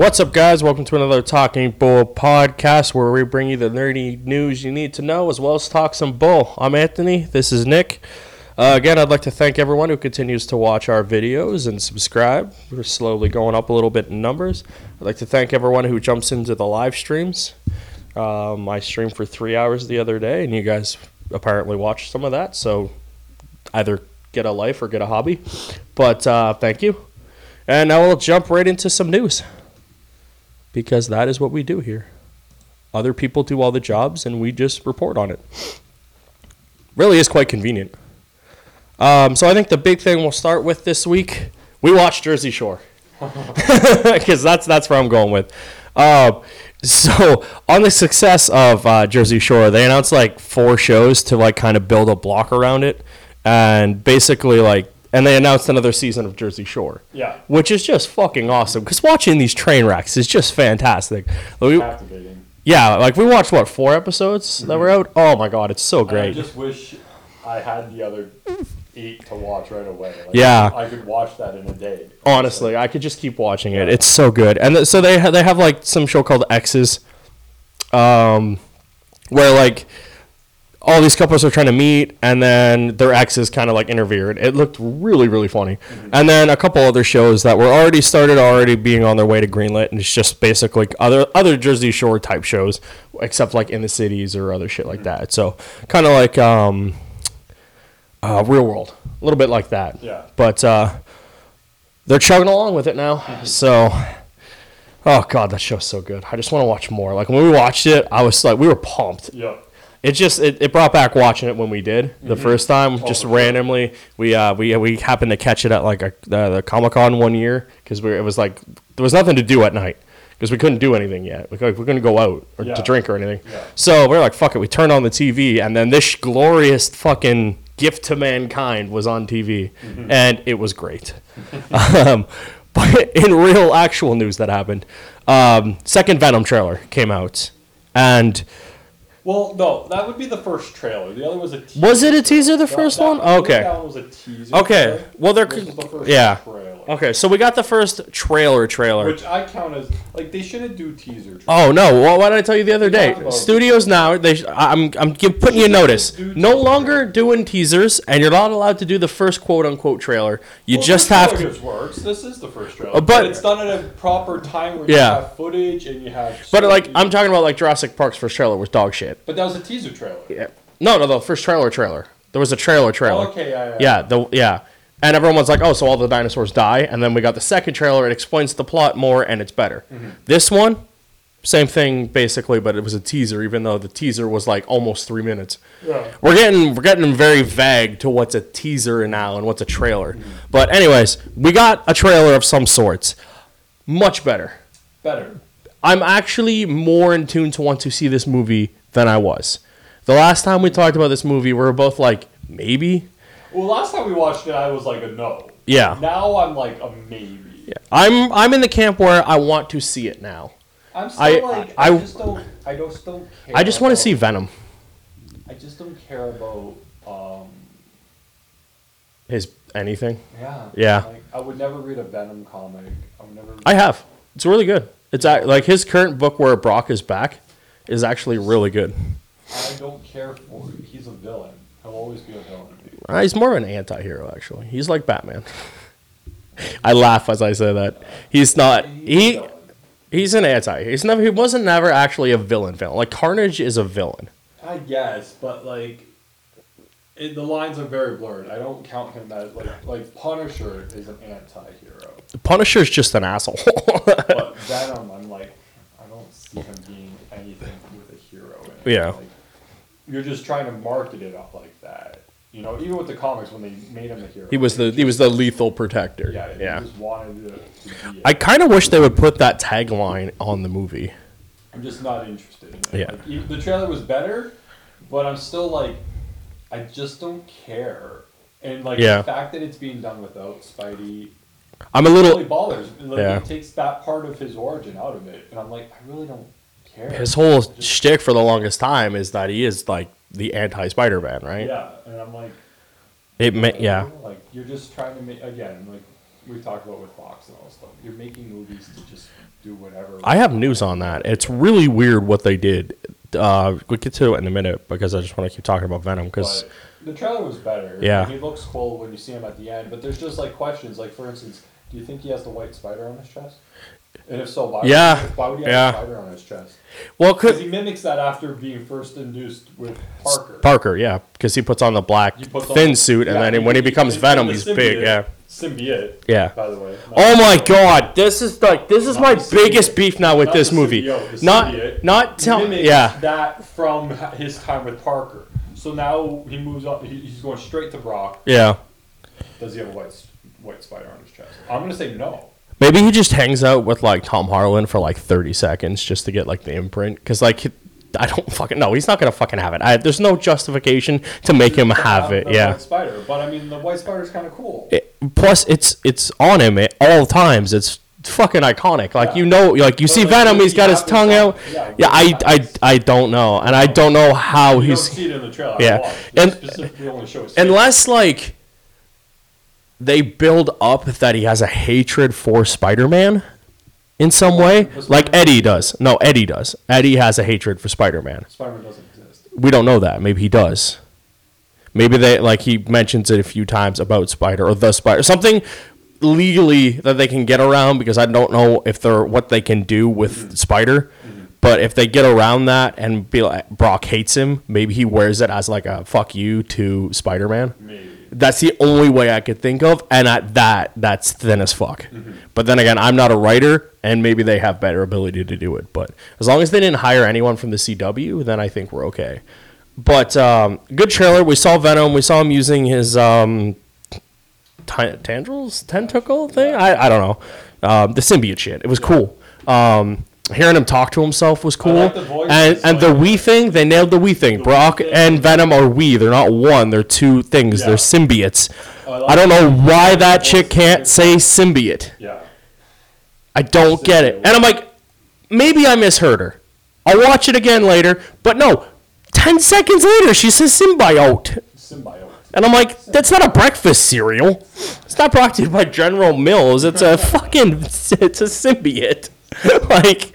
What's up, guys? Welcome to another Talking Bull podcast where we bring you the nerdy news you need to know as well as talk some bull. I'm Anthony. This is Nick. Uh, again, I'd like to thank everyone who continues to watch our videos and subscribe. We're slowly going up a little bit in numbers. I'd like to thank everyone who jumps into the live streams. Um, I streamed for three hours the other day, and you guys apparently watched some of that. So either get a life or get a hobby. But uh, thank you. And now we'll jump right into some news because that is what we do here. Other people do all the jobs, and we just report on it. Really is quite convenient. Um, so I think the big thing we'll start with this week, we watched Jersey Shore because that's that's where I'm going with. Um, so on the success of uh, Jersey Shore, they announced like four shows to like kind of build a block around it, and basically like, and they announced another season of Jersey Shore. Yeah. Which is just fucking awesome because watching these train wrecks is just fantastic. We- captivating. yeah, like we watched what four episodes that were out. Oh my god, it's so great. I just wish I had the other eight to watch right away. Like, Yeah. I could watch that in a day. Honestly, I could just keep watching it. It's so good. And th- so they ha- they have like some show called X's, um, where like all these couples are trying to meet, and then their exes kind of like interfered. It looked really really funny. And then a couple other shows that were already started, already being on their way to greenlit, and it's just basically other other Jersey Shore type shows, except like in the cities or other shit like that. So kind of like um, uh, Real World, a little bit like that. Yeah. But uh, they're chugging along with it now. So, oh god, that show's so good. I just want to watch more. Like when we watched it, I was like, we were pumped. Yeah. It just it, it brought back watching it when we did the first time. just randomly, we uh we we happened to catch it at like a, the, the Comic Con one year because we it was like there was nothing to do at night because we couldn't do anything yet. We couldn't, we couldn't go out or Yeah. to drink or anything. Yeah. So we are like, fuck it. We turned on the TV, and then this glorious fucking gift to mankind was on TV, Mm-hmm. and it was great. um, but in real, actual news that happened, um, second Venom trailer came out, and Well, no, that would be the first trailer. The other was a teaser. was it a teaser? The first that- one? Think Okay. That one was a teaser. Okay. trailer. Well, they're This the first yeah. trailer. Okay, so we got the first trailer trailer. Which I count as like they shouldn't do teaser. Trailers. Oh no! Well, what did I tell you the other day? Studios now they I'm I'm putting you Should notice. No longer doing teasers, and you're not allowed to do the first quote unquote trailer. You Well, just have to. works. This is the first trailer, Uh, but- it's done at a proper time where Yeah. you have footage and you have. But like. I'm talking about like Jurassic Park's first trailer was dog shit. But that was a teaser trailer. Yeah. No, no, the first trailer trailer. There was a trailer trailer. Okay, yeah, yeah. Yeah, the yeah. And everyone was like, "Oh, so all the dinosaurs die?" And then we got the second trailer. It explains the plot more, and it's better. Mm-hmm. This one, same thing basically, but it was a teaser. Even though the teaser was like almost three minutes. Yeah. We're getting we're getting very vague to what's a teaser now and what's a trailer. Mm-hmm. But anyways, we got a trailer of some sorts. Much better. Better. I'm actually more in tune to want to see this movie than I was. The last time we talked about this movie, we were both like, maybe. Well, last time we watched it, I was like a no. Yeah. Now I'm like a maybe. Yeah. I'm I'm in the camp where I want to see it now. I'm still I- like I- I, just don't I just don't care. I just want to see Venom. I just don't care about um His anything. yeah. Yeah. Like I would never read a Venom comic. I would never. I have. It's really good. It's like his current book where Brock is back is actually really good. I don't care for. He's a villain. He'll always be a villain. Uh, he's more of an anti-hero actually. He's like Batman. I laugh as I say that. He's not he he's an anti. He's never he wasn't never actually a villain villain. Like Carnage is a villain. I guess, but like. It, the lines are very blurred. I don't count him as like like Punisher is an anti-hero, Punisher's just an asshole. but Venom, I'm like, see him being anything with a hero. In it. Yeah. Like, you're just trying to market it up like that. You know, even with the comics when they made him a hero. he was the he was the lethal protector. Yeah, Yeah. He just wanted to, to be. I kind of wish they would put that tagline on the movie. I'm just not interested in it. Yeah. Like, the trailer was better, but I'm still like, I just don't care. And like Yeah. the fact that it's being done without Spidey I'm a really little bothers. Like, Yeah. It takes that part of his origin out of it, and I'm like, I really don't care. his whole just- shtick for the longest time is that he is like the anti Spider-Man, right? Yeah, and I'm like, It may, yeah. Like you're just trying to make again, like we talked about with Fox and all this stuff. You're making movies to just do whatever. I have news on that. It's really weird what they did. Uh, we'll get to it in a minute because I just want to keep talking about Venom because But the trailer was better. Yeah. He looks cool when you see him at the end, but there's just like questions. Like for instance, do you think he has the white spider on his chest? And if so, why? Yeah, Would, why would he have yeah. a spider on his chest? well, Because he mimics that after being first induced with Parker. Parker, yeah, because he puts on the black He on- thin suit, and yeah, then when he becomes in Venom, he's big. Yeah, Symbiote. yeah. By the way. Oh my God! This is like this is Not my symbiote. biggest beef now with Not this movie. symbiote, Not symbiote not tell yeah. that from his time with Parker. So now he moves on. he- He's going straight to Brock. Yeah. Does he have a white s- white spider on his chest? I'm gonna say no. Maybe he just hangs out with like Tom Holland for like 30 seconds just to get like the imprint. Because like, he- I don't fucking know. He's not going to fucking have it. I, there's no justification to make him have it. the Yeah. White spider, but I mean the white spider's kind of cool. It- plus, it's it's on him at all times. It's fucking iconic. Like, Yeah. you know, like you But, see like, Venom, would he's he got his have tongue out. yeah, Yeah, I, I, I don't know. And I don't know how You he's. don't see it in the trailer. Yeah. Watched. And- specifically only show his face. Unless, like, they build up that he has a hatred for Spider Man in some way. Like Eddie does. No, Eddie does. Eddie has a hatred for Spider Man. Spider-Man doesn't exist. We don't know that. Maybe he does. Maybe they like he mentions it a few times about Spider or the Spider. Something legally that they can get around because I don't know if they're what they can do with mm-hmm. Spider. Mm-hmm. But if they get around that and be like Brock hates him, maybe he wears it as like a fuck you to Spider Man. Maybe. That's the only way I could think of, and at that, that's thin as fuck. But then again, I'm not a writer, and maybe they have better ability to do it. But as long as they didn't hire anyone from the CW, then I think we're okay. But um, good trailer. We saw Venom. We saw him using his um, ti- tendrils, tentacle thing. I, I don't know. Um, the symbiote shit. It was cool. Um, hearing him talk to himself was cool. like and and the we thing, they nailed the we thing. The Brock and Venom are we. They're not one. They're two things. They're Yeah. symbiotes. I like I don't know why that chick can't say symbiote. Yeah. I don't get it. And I'm like, maybe I misheard her. I'll watch it again later. But no, 10 seconds later, she says symbiote. Symbiote. And I'm like, that's not a breakfast cereal. It's not brought to you by General Mills. It's a fucking, it's a symbiote. like,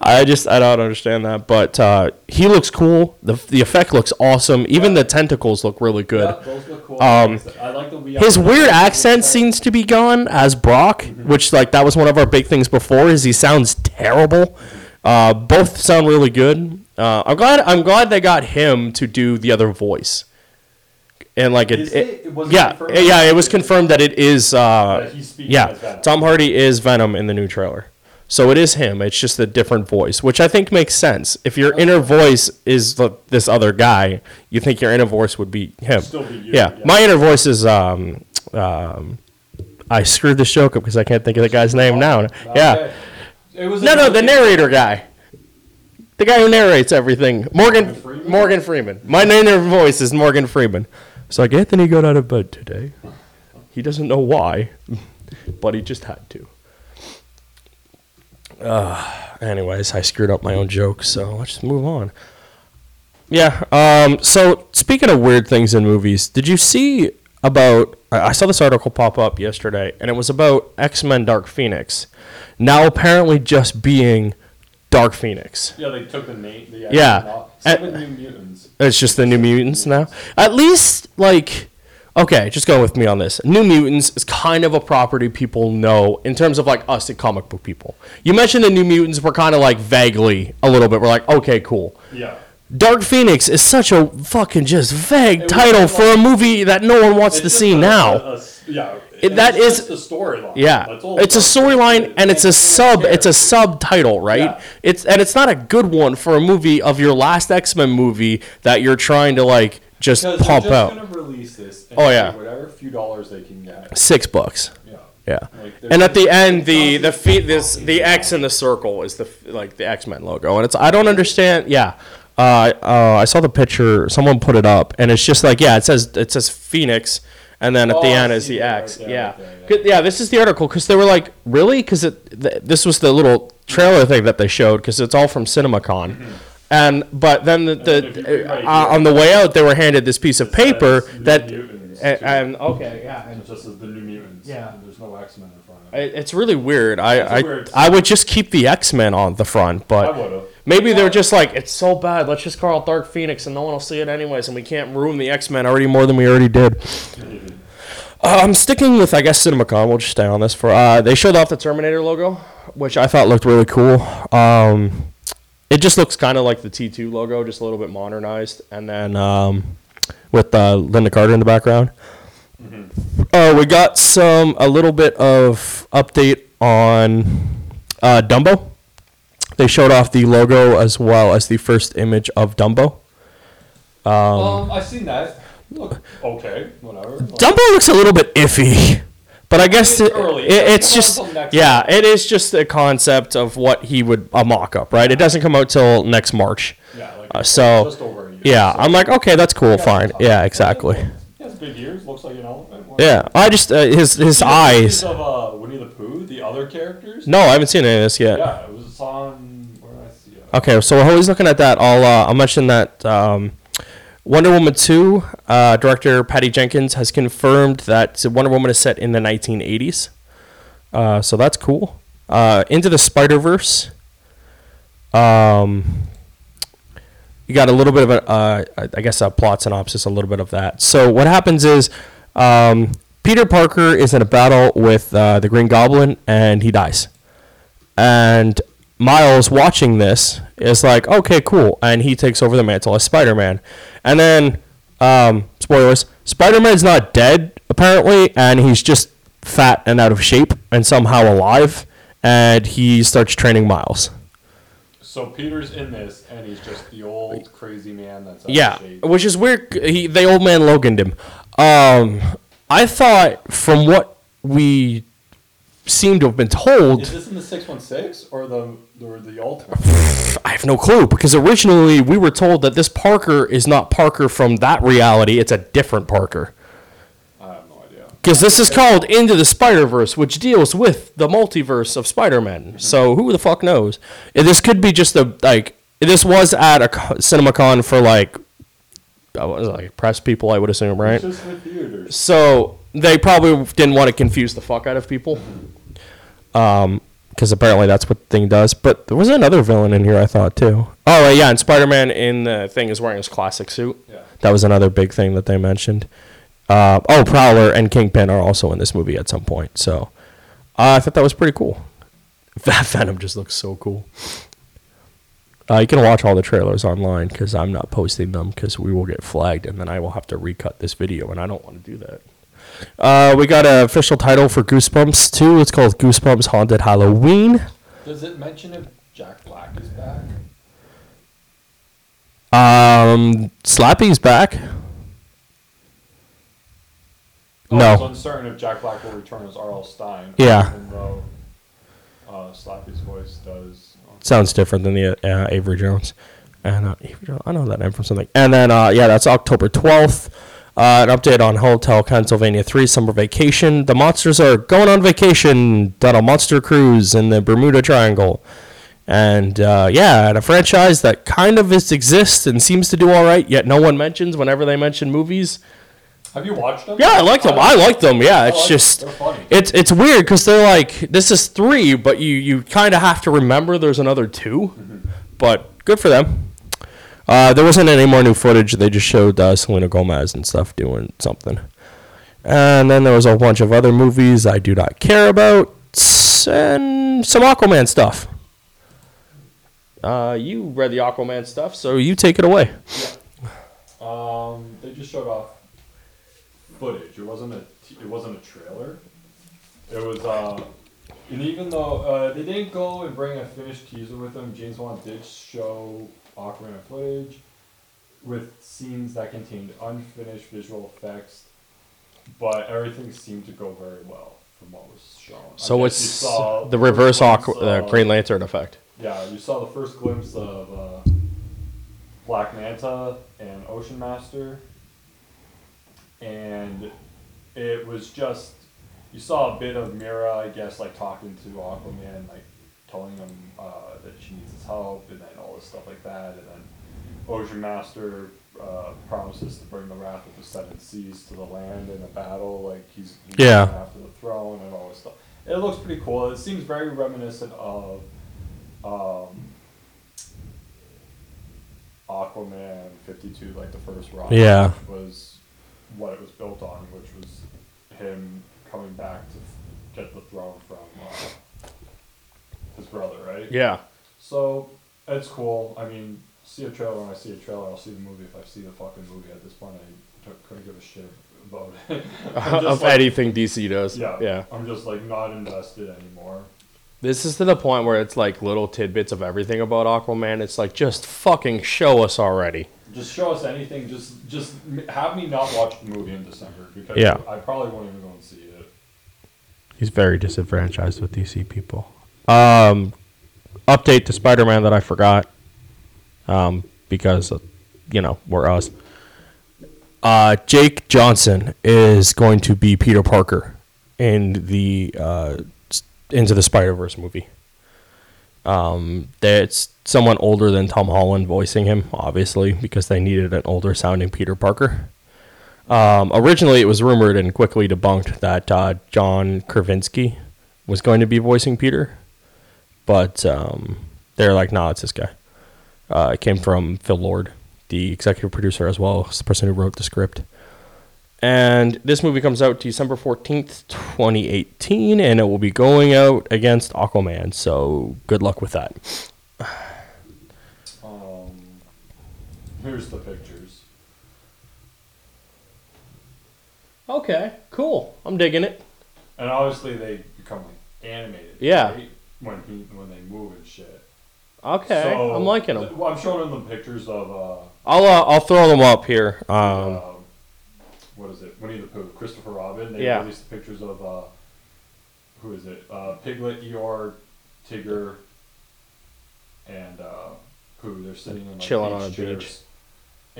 I just, I don't understand that. But uh, he looks cool. The, the effect looks awesome. Even the tentacles look really good. Yeah, look cool. Um, I like the we. His weird accent seems to be gone as Brock, which like that was one of our big things before. Is he sounds terrible. Uh, both sound really good. Uh, I'm glad. I'm glad they got him to do the other voice. And like it- it- it yeah, yeah, it was confirmed that it is. Uh, That he's speaking yeah. Tom Hardy is Venom in the new trailer, so it is him. It's just a different voice, which I think makes sense. If your inner voice is the, this other guy, you think your inner voice would be him. Still be you, yeah. yeah. my inner voice is um, um, I screwed this joke up because I can't think of the guy's name now. Yeah, It was no, no, the narrator guy, the guy who narrates everything, Morgan Morgan Freeman? Morgan Freeman. My inner voice is Morgan Freeman. It's like Anthony got out of bed today. He doesn't know why, but he just had to. Uh, anyways, I screwed up my own joke, so let's just move on. Yeah. Um. So speaking of weird things in movies, did you see about? I saw this article pop up yesterday, and it was about X Men: Dark Phoenix. Now apparently just being Dark Phoenix. Yeah, they took the name. The Yeah. Seven New Mutants. It's just the New Mutants now. At least, like, okay, just go with me on this. New Mutants is kind of a property people know in terms of like us, the comic book people. You mentioned the New Mutants, we're kind of like vaguely a little bit. We're like, okay, cool. Yeah. Dark Phoenix is such a fucking just vague was title like- for a movie that no one wants to see a- now. a- a- yeah. It- that it's is- the storyline. Yeah, all it's a storyline and it's a sub. It's a subtitle, right? Yeah. It's and it's not a good one for a movie of your last X Men movie that you're trying to like just Because pump they're just out. gonna release this. And Oh, yeah. Whatever few dollars they can get. Six bucks. Yeah. Yeah. Like, they're And at the just- end, the the feet this the X in the circle is the f- like the X Men logo, and it's I don't understand. Yeah, uh, uh, I saw the picture. Someone put it up, and it's just like yeah, it says it says Phoenix, and then at Oh, the I end is see the that X. there, yeah. right there, yeah. 'Cause- yeah, this is the article because they were like, really? Because it th- this was the little trailer thing that they showed because it's all from CinemaCon. And but then the, then if you the uh, on the way out they were handed this piece of paper that. And, and okay, yeah, and It's just as the New Mutants. Yeah. There's no X Men in front of it. it- it's really weird. I I, weird. I would just keep the X Men on the front, I but would maybe they're just like it's so bad. Let's just call it Dark Phoenix, and no one will see it anyways, and we can't ruin the X Men already more than we already did. Uh, I'm sticking with I guess CinemaCon. We'll just stay on this for. Uh, they showed off the Terminator logo, which I thought looked really cool. Um, it just looks kind of like the T2 logo, just a little bit modernized, and then um, with uh, Linda Carter in the background. Uh, we got some a little bit of update on uh, Dumbo. They showed off the logo as well as the first image of Dumbo. Um, I've seen that. Look, okay, whatever. Dumbo looks a little bit iffy, but I guess It's it, it- It's just yeah, it is just a concept of what he would a mock up, right? It doesn't come out till next March. Yeah, like Uh, so, just over a year. Yeah, So- I'm like, okay, that's cool, Yeah, fine. Yeah, exactly. He has big ears. Looks like an elephant. Yeah, I just uh, his his eyes. Of uh, Winnie the Pooh, the other characters. No, I haven't seen any of this yet. Yeah, it was on. Where did I see it? Okay, so while he's looking at that, I'll uh, I'll mention that um, Wonder Woman two uh, director Patty Jenkins has confirmed that Wonder Woman is set in the 1980s. Uh, so that's cool. Uh, Into the Spider Verse. Um, you got a little bit of a, uh, I guess, a plot synopsis, a little bit of that. So what happens is, um, Peter Parker is in a battle with uh, the Green Goblin, and he dies. And Miles watching this is like, okay, cool, and he takes over the mantle as Spider Man. And then, um, spoilers: Spider Man's not dead apparently, and he's just fat and out of shape and somehow alive. And he starts training Miles. So Peter's in this, and he's just the old crazy man that's out of Yeah, shape. which is weird. He, they old man Loganed him. Um, I thought from what we seem to have been told, Is this in the six one six or the or the ultimate? I have no clue because originally we were told that this Parker is not Parker from that reality; it's a different Parker. I have no idea. Because this is called Into the Spider Verse, which deals with the multiverse of Spider Man. So who the fuck knows? And this could be just a like. This was at a co- CinemaCon for like, I was like press people, I would assume, right? It's just with theaters. So they probably didn't want to confuse the fuck out of people. Um, because apparently that's what the thing does. But there was another villain in here, I thought too. Oh right, yeah, and Spider Man in the thing is wearing his classic suit. Yeah. That was another big thing that they mentioned. Uh, oh, Prowler and Kingpin are also in this movie at some point. So uh, I thought that was pretty cool. That Venom just looks so cool. Uh, you can watch all the trailers online because I'm not posting them because we will get flagged and then I will have to recut this video and I don't want to do that. Uh, we got an official title for Goosebumps 2. It's called Goosebumps Haunted Halloween. Does it mention if Jack Black is back? Um, Slappy's back. Oh, No. I was uncertain if Jack Black will return as R.L. Stine. Yeah. Even though uh, Slappy's voice does. uh, Sounds different than the uh, Avery Jones. And uh, Avery Jones, I know that name from something. And then, uh, yeah, that's October 12th. Uh, an update on Hotel Transylvania 3 Summer Vacation. The monsters are going on vacation on a monster cruise in the Bermuda Triangle. And uh, yeah, and a franchise that kind of is, exists and seems to do all right, yet no one mentions whenever they mention movies. Have you watched them? Yeah, I like them. I like them. Yeah, it's like just it's it's weird because they're like this is three, but you you kind of have to remember there's another 2 But good for them. Uh, there wasn't any more new footage. They just showed uh, Selena Gomez and stuff doing something, and then there was a bunch of other movies I do not care about, and some Aquaman stuff. Uh, you read the Aquaman stuff, so you take it away. Um, they just showed off footage. It wasn't a. It wasn't a trailer. It was. Uh, and even though uh, they didn't go and bring a finished teaser with them, James Wan did show Aquaman footage with scenes that contained unfinished visual effects, but everything seemed to go very well from what was shown. So it's the reverse Aqu- uh, Green Lantern effect. yeah, you saw the first glimpse of uh, Black Manta and Ocean Master, and it was just you saw a bit of Mera, I guess, like talking to Aquaman, like telling him uh, that she needs his help, and then all stuff like that, and then Ocean Master uh, promises to bring the wrath of the seven seas to the land in a battle. Like he's, he's Yeah. going after the throne and all this stuff. It looks pretty cool. It seems very reminiscent of um, Aquaman 52, like the first Rock. Yeah. was what it was built on, which was him coming back to get the throne from uh, his brother, right? Yeah. So it's cool. I mean, see a trailer when I see a trailer. I'll see the movie if I see the fucking movie. At this point, I t- couldn't give a shit about it. I'm just of like- anything DC does. Yeah, Yeah. I'm just like not invested anymore. This is to the point where it's like little tidbits of everything about Aquaman. It's like just fucking show us already. Just show us anything. Just just m- have me not watch the movie in December because Yeah. I probably won't even go and see it. He's very disenfranchised with DC people. Um, update to Spider Man that I forgot. Um, because, uh, you know, we're us. Uh, Jake Johnson is going to be Peter Parker in the uh, Into the Spider Verse movie. Um, that's someone older than Tom Holland voicing him, obviously, because they needed an older sounding Peter Parker. Um, originally, it was rumored and quickly debunked that uh, John Krasinski was going to be voicing Peter, but um, they're like, "Nah, it's this guy." Uh, it came from Phil Lord, the executive producer, as well as the person who wrote the script. And this movie comes out December fourteenth, twenty eighteen, and it will be going out against Aquaman. So good luck with that. Um, here's the pictures. Okay, cool. I'm digging it. And obviously they become like animated. Yeah. right? When he when they move and shit. Okay, So, I'm liking them. Well, I'm showing them the pictures of uh, I'll uh, I'll throw them up here. Um, uh, what is it? Winnie the Pooh, Christopher Robin. They Yeah. released the pictures of uh, who is it? Uh, Piglet, Eeyore, Tigger, and uh, Pooh. They're sitting in like, Chilling on a chairs. beach.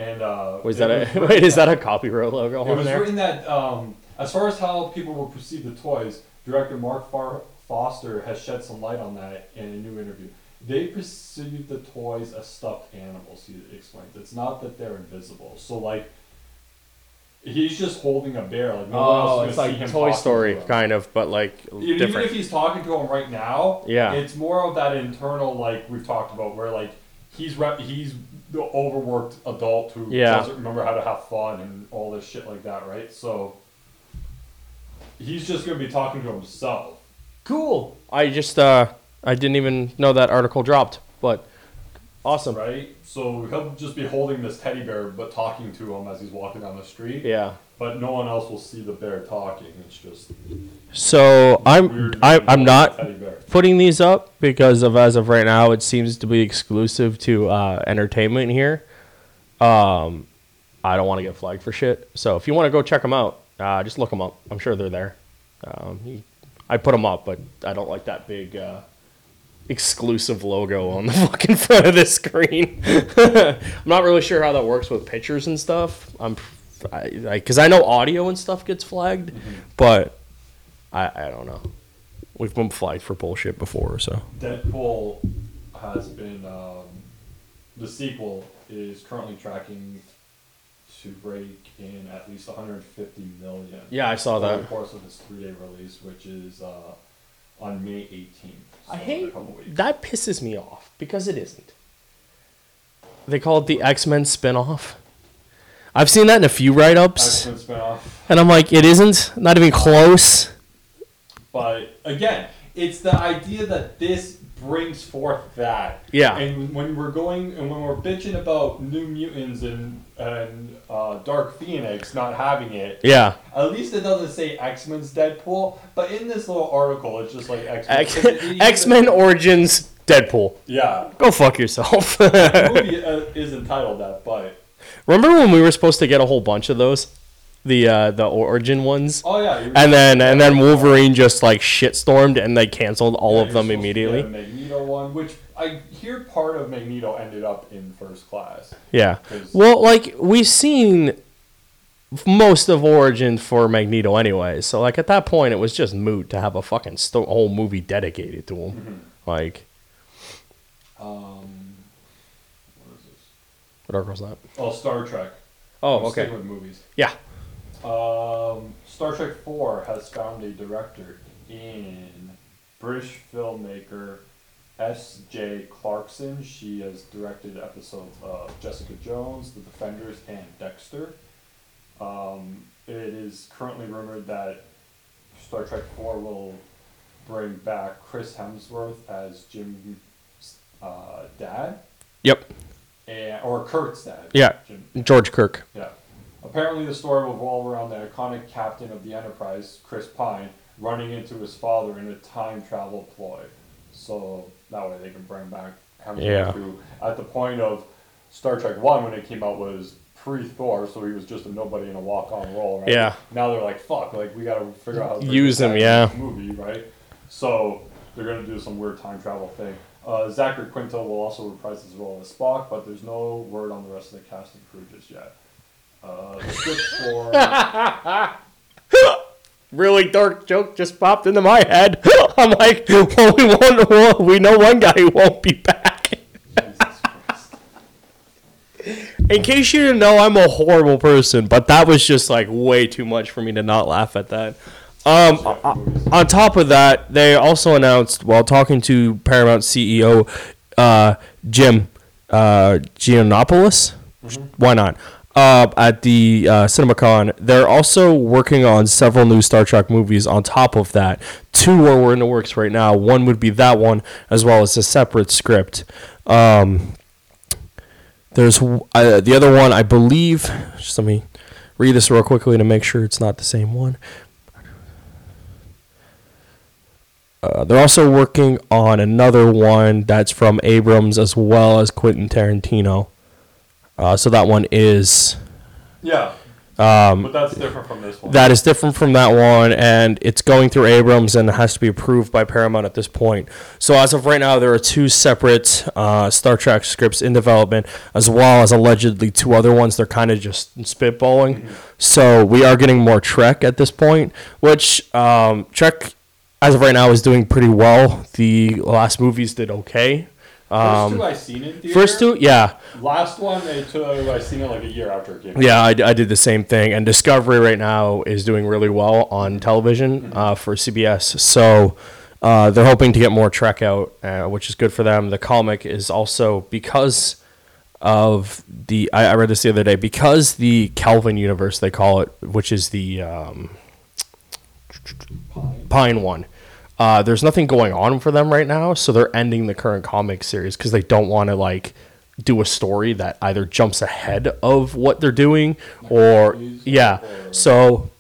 And uh, was that a written wait? Is that- that a copyright logo It on was there? written that um, as far as how people will perceive the toys, director Mark Far- Forster has shed some light on that in a new interview. They perceive the toys as stuffed animals. He explains it's not that they're invisible. So like, he's just holding a bear. Like no one else Oh, is it's like Toy Story to kind of, but like Even if he's talking to him right now, Yeah. it's more of that internal like we've talked about, where like he's re- he's the overworked adult who Yeah. doesn't remember how to have fun and all this shit like that, right? So he's just gonna be talking to himself. Cool. I just uh I didn't even know that article dropped, but awesome. right? So he'll just be holding this teddy bear, but talking to him as he's walking down the street. Yeah. But no one else will see the bear talking. It's just So I'm weird. I, I'm not putting these up because of as of right now it seems to be exclusive to uh, entertainment here. Um, I don't want to get flagged for shit. So if you want to go check them out, uh, just look them up. I'm sure they're there. Um, you- I put them up, but I don't like that big uh, exclusive logo on the fucking front of the screen. I'm not really sure how that works with pictures and stuff. I'm like because I, know audio and stuff gets flagged, but I, I don't know. We've been flagged for bullshit before, so Deadpool has been um, the sequel is currently tracking to break in at least 150 million. Yeah, I saw over that. the course of its three-day release, which is uh, on May 18th. so I hate that pisses me off because it isn't. They call it the X Men spinoff. I've seen that in a few write ups, X-Men spinoff. and I'm like, it isn't. Not even close. But again, it's the idea that this brings forth that. Yeah. And when we're going and when we're bitching about New Mutants and and uh, Dark Phoenix not having it, Yeah. at least it doesn't say X Men's Deadpool. But in this little article, it's just like X Men. X Men Origins Deadpool. Yeah. Go fuck yourself. The movie uh, is entitled that, but Remember when we were supposed to get a whole bunch of those, the uh, the origin ones, oh yeah. and then and then Wolverine just like shitstormed and they canceled all Yeah, of them immediately. Magneto one, which I hear part of Magneto ended up in first class. Yeah. Well, like we've seen most of Origin for Magneto anyway, so like at that point it was just moot to have a fucking sto- whole movie dedicated to him. Mm-hmm. Like Um, what is this? What article is that? Oh, Star Trek. Oh, I'm okay. with movies. Yeah. Um, Star Trek 4 has found a director in British filmmaker S.J. Clarkson. She has directed episodes of Jessica Jones, The Defenders, and Dexter. Um, it is currently rumored that Star Trek 4 will bring back Chris Hemsworth as Jim's uh, dad, Yep. and, or Kirk's dad. Yeah. Jim, George Kirk. yeah. Apparently, the story will revolve around the iconic captain of the Enterprise, Chris Pine, running into his father in a time travel ploy. So that way they can bring back Hemsworth, Yeah. who, at the point of Star Trek 1 when it came out, was pre Thor, so he was just a nobody in a walk on role, right? Yeah. Now they're like, fuck, like, we gotta figure out how to Use him, yeah. movie, right? So they're gonna do some weird time travel thing. Uh, Zachary Quinto will also reprise his role as Spock, but there's no word on the rest of the cast and crew just yet. Uh, Really dark joke just popped into my head. I'm like, well, we won't, we know one guy who won't be back. In case you didn't know, I'm a horrible person, but that was just like way too much for me to not laugh at that. Um, on top of that, they also announced while talking to Paramount CEO uh, Jim uh, Gianopulos, why not? Uh, at the uh, CinemaCon, they're also working on several new Star Trek movies. On top of that, two are in the works right now. One would be that one, as well as a separate script. Um, there's uh, the other one, I believe. Just let me read this real quickly to make sure it's not the same one. Uh, they're also working on another one that's from Abrams as well as Quentin Tarantino. Uh, so that one is Yeah, um, but that's different from this one. that is different from that one, and it's going through Abrams and it has to be approved by Paramount at this point. So as of right now, there are two separate uh, Star Trek scripts in development, as well as allegedly two other ones. They're kind of just spitballing. So we are getting more Trek at this point, which um, Trek, as of right now, is doing pretty well. The last movies did okay. First Um, two I seen in theater. first two, yeah. Last one they took. I seen it like a year after it came. out. Yeah, I, I did the same thing. And Discovery right now is doing really well on television uh, for CBS. So uh, they're hoping to get more Trek out, uh, which is good for them. The comic is also because of the. I, I read this the other day because the Kelvin universe they call it, which is the um, Pine. Pine one. Uh, there's nothing going on for them right now, so they're ending the current comic series because they don't want to like do a story that either jumps ahead of what they're doing or yeah. So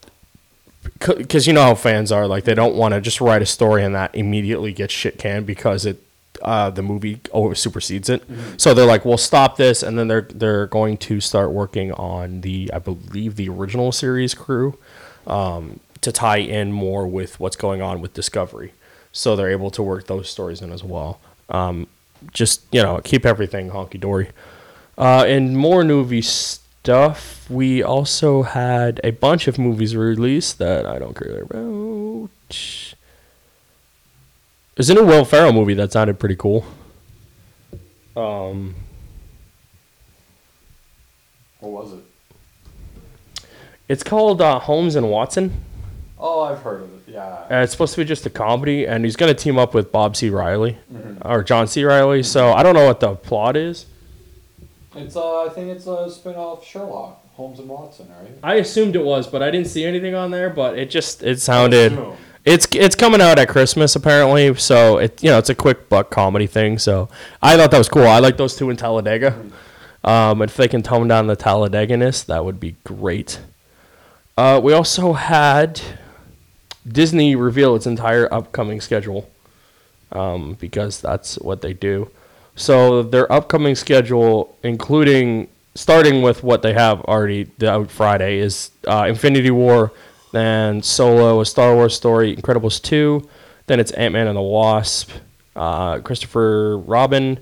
because you know how fans are, like they don't want to just write a story and that immediately gets shit canned because it uh, the movie over supersedes it. So they're like, we'll stop this, and then they're they're going to start working on the I believe the original series crew um, to tie in more with what's going on with Discovery. So they're able to work those stories in as well. Um, just you know, keep everything honky dory. Uh, and more movie stuff. We also had a bunch of movies released that I don't care about. There's a new Will Ferrell movie that sounded pretty cool. Um, What was it? it's called uh, Holmes and Watson. Oh, I've heard of it. Yeah. And it's supposed to be just a comedy, and he's going to team up with Bob C. Riley or John C. Reilly. So I don't know what the plot is. It's uh, I think it's a spin-off Sherlock, Holmes and Watson, right? I assumed it was, but I didn't see anything on there. But it just it sounded. It's it's coming out at Christmas apparently, so it you know it's a quick buck comedy thing. So I thought that was cool. I like those two in Talladega. Um, if they can tone down the Talladeganess, that would be great. Uh, we also had Disney reveal its entire upcoming schedule um, because that's what they do. So their upcoming schedule, including starting with what they have already out Friday, is uh, Infinity War, then Solo, a Star Wars story, Incredibles 2, then it's Ant Man and the Wasp, uh, Christopher Robin,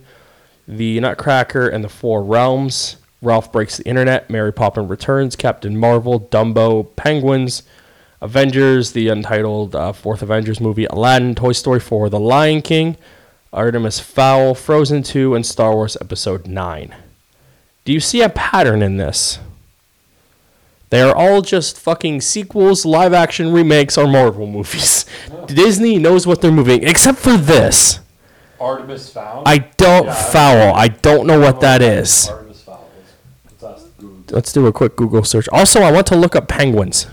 The Nutcracker and the Four Realms, Ralph Breaks the Internet, Mary Poppins Returns, Captain Marvel, Dumbo, Penguins, Avengers, the untitled uh, fourth Avengers movie, Aladdin, Toy Story 4, The Lion King, Artemis Fowl, Frozen 2, and Star Wars Episode 9. Do you see a pattern in this? They are all just fucking sequels, live action remakes, or Marvel movies. Disney knows what they're moving, except for this. Artemis Found. I don't Yeah, foul. I don't know what that is. Artemis Fowl. Let's do a quick Google search. Also, I want to look up penguins.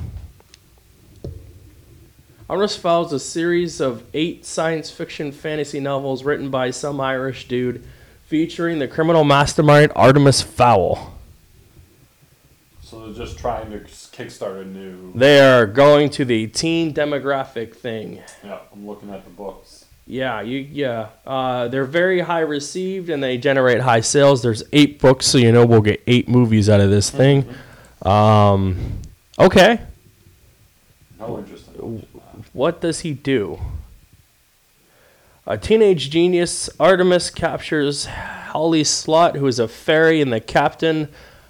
Fowl is a series of eight science fiction fantasy novels written by some Irish dude featuring the criminal mastermind Artemis Fowl. So they're just trying to kickstart a new. They are going to the teen demographic thing. Yeah, I'm looking at the books. Yeah, you yeah. Uh, they're very high received and they generate high sales. There's eight books, so you know we'll get eight movies out of this thing. Um, okay, No interest in watching that. What does he do? A teenage genius, Artemis captures Holly Short, who is a fairy and the captain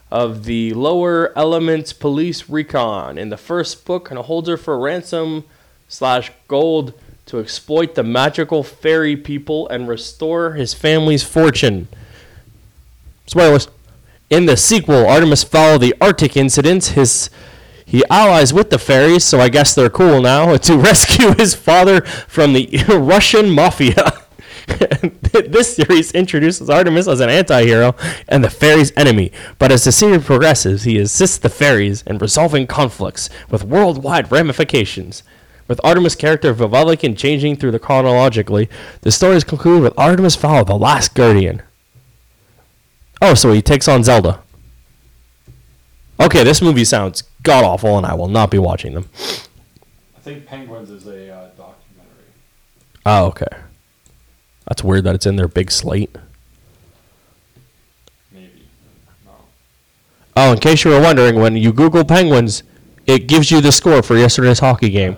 of the lower elements police recon. In the first book, and holds her for ransom slash gold to exploit the magical fairy people and restore his family's fortune. Spoilers. In the sequel, Artemis Fowl, the Arctic incidents, his he allies with the fairies, so I guess they're cool now, to rescue his father from the Russian mafia. this series introduces Artemis as an anti-hero and the fairies' enemy, but as the series progresses, he assists the fairies in resolving conflicts with worldwide ramifications. With Artemis' character Vivalican changing through the chronologically, the story is concluded with Artemis Fowl, the last guardian. Oh, so he takes on Zelda. Okay, this movie sounds god awful, and I will not be watching them. I think Penguins is a uh, documentary. Oh, okay. That's weird that it's in their big slate. Maybe. No. Oh, in case you were wondering, when you Google Penguins, it gives you the score for yesterday's hockey game.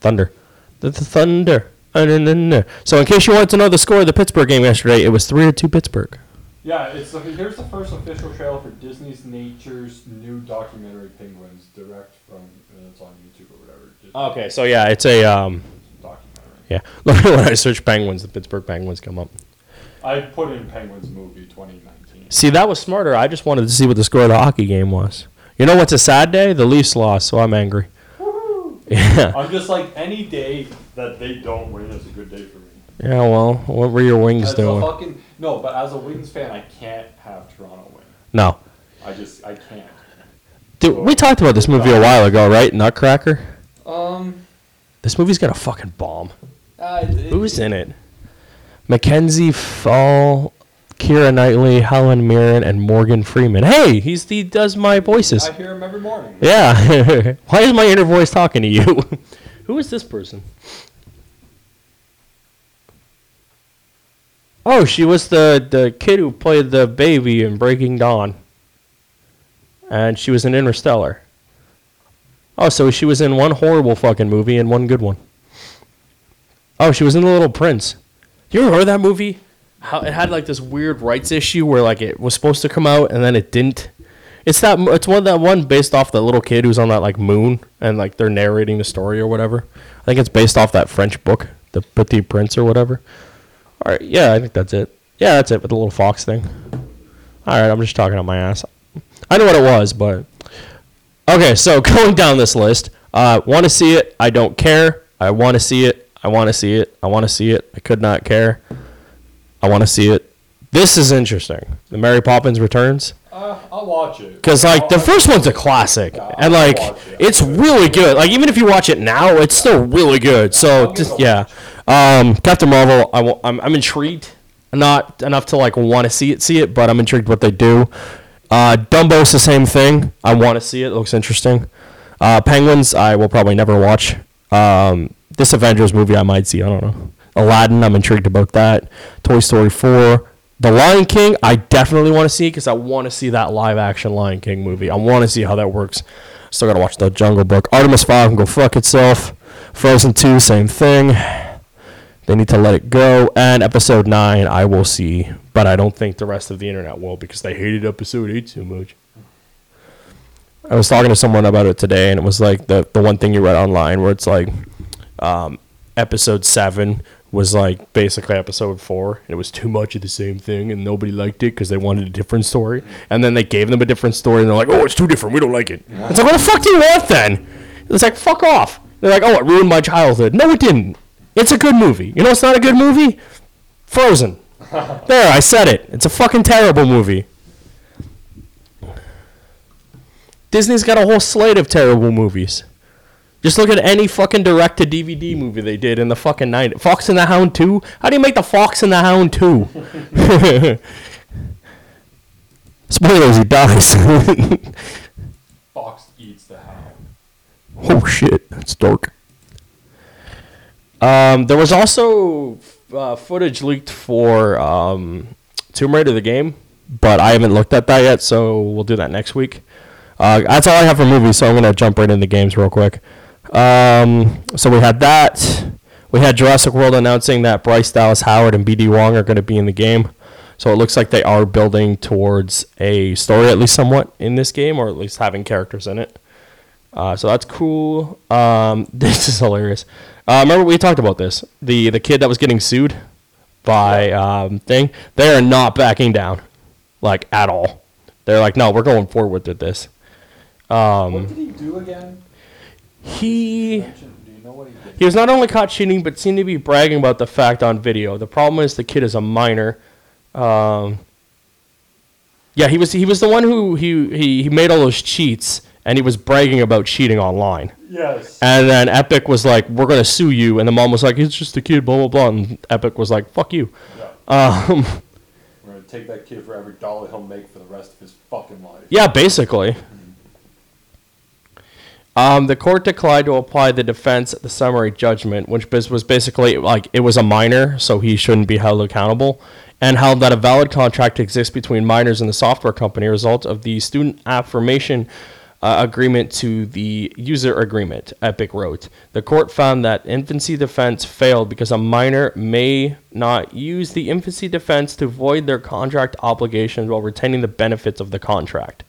Thunder. The, the Thunder. Uh, no, no, no. So, in case you wanted to know the score of the Pittsburgh game yesterday, it was 3 to 2 Pittsburgh. Yeah, it's the, here's the first official trailer for Disney's Nature's new documentary Penguins, direct from uh, it's on YouTube or whatever. Disney Okay, so yeah, it's a. um documentary. Yeah. when I search Penguins, the Pittsburgh Penguins come up. I put in Penguins movie 2019. See, that was smarter. I just wanted to see what the score of the hockey game was. You know what's a sad day? The Leafs lost, so I'm angry. Yeah. I'm just like any day that they don't win is a good day for me. Yeah, well, what were your wings As a doing? fucking no, but as a Wings fan, I can't have Toronto win. No. I just I can't. Dude, we talked about this movie a while ago, right? Nutcracker? Um, This movie's got a fucking bomb. uh, it- Who's in it? Mackenzie Foy, Keira Knightley, Helen Mirren, and Morgan Freeman. Hey, he's the does my voices. I hear him every morning. Yeah. Why is my inner voice talking to you? Who is this person? Oh, she was the, the kid who played the baby in Breaking Dawn. And she was in Interstellar. Oh, so she was in one horrible fucking movie and one good one. Oh, she was in The Little Prince. You ever heard of that movie? How it had like this weird rights issue where like it was supposed to come out and then it didn't. It's that it's one that one based off the little kid who's on that like moon and like they're narrating the story or whatever. I think it's based off that French book, The Petit Prince or whatever. All right, yeah, I think that's it. Yeah, that's it with the little fox thing. All right, I'm just talking on my ass. I know what it was, but okay. So going down this list, uh, want to see it? I don't care. I want to see it. I want to see it. I want to see it. I could not care. I want to see it. This is interesting. The Mary Poppins Returns. Uh, I'll watch it. Because like the I'll- first one's a classic, and like it. it's really good. Like even if you watch it now, it's still really good. So just give it a yeah, um, Captain Marvel. I w- I'm I'm intrigued, not enough to like want to see it, see it, but I'm intrigued what they do. Uh, Dumbo's the same thing. I want to see it. it. Looks interesting. Uh, Penguins. I will probably never watch. Um, this Avengers movie I might see. I don't know. Aladdin. I'm intrigued about that. Toy Story 4. The Lion King, I definitely want to see because I want to see that live action Lion King movie. I want to see how that works. Still got to watch the Jungle Book. Artemis Fowl can go fuck itself. Frozen 2, same thing. They need to let it go. And episode 9, I will see. But I don't think the rest of the internet will because they hated episode 8 too much. I was talking to someone about it today, and it was like the, the one thing you read online where it's like um, episode 7 was like basically episode four. And it was too much of the same thing, and nobody liked it because they wanted a different story. And then they gave them a different story, and they're like, "Oh, it's too different. We don't like it." It's like, what the fuck do you want then? It's like, fuck off. They're like, "Oh, it ruined my childhood." No, it didn't. It's a good movie. You know, it's not a good movie. Frozen. There, I said it. It's a fucking terrible movie. Disney's got a whole slate of terrible movies. Just look at any fucking direct to DVD movie they did in the fucking 90s. Fox and the Hound 2? How do you make the Fox and the Hound 2? Spoilers, he dies. Fox eats the hound. oh shit, that's dark. Um, there was also uh, footage leaked for um, Tomb Raider the game, but I haven't looked at that yet, so we'll do that next week. Uh, that's all I have for movies, so I'm gonna jump right into games real quick. Um, so we had that. We had Jurassic World announcing that Bryce Dallas Howard and BD Wong are going to be in the game. So it looks like they are building towards a story, at least somewhat, in this game, or at least having characters in it. Uh, so that's cool. Um, this is hilarious. Uh, remember we talked about this? The the kid that was getting sued by um, thing. They are not backing down, like at all. They're like, no, we're going forward with this. Um, what did he do again? he Mention- Do you know what he he was not only caught cheating, but seemed to be bragging about the fact on video. The problem is the kid is a minor. Um, yeah, he was he was the one who he, he he made all those cheats, and he was bragging about cheating online. Yes. And then Epic was like, "We're gonna sue you," and the mom was like, "It's just a kid," blah blah blah. And Epic was like, "Fuck you." Yeah. Um, We're gonna take that kid for every dollar he'll make for the rest of his fucking life. yeah, basically. Um, the court declined to apply the defense the summary judgment, which was basically like it was a minor, so he shouldn't be held accountable, and held that a valid contract exists between minors and the software company, a result of the student affirmation uh, agreement to the user agreement. Epic wrote. The court found that infancy defense failed because a minor may not use the infancy defense to void their contract obligations while retaining the benefits of the contract.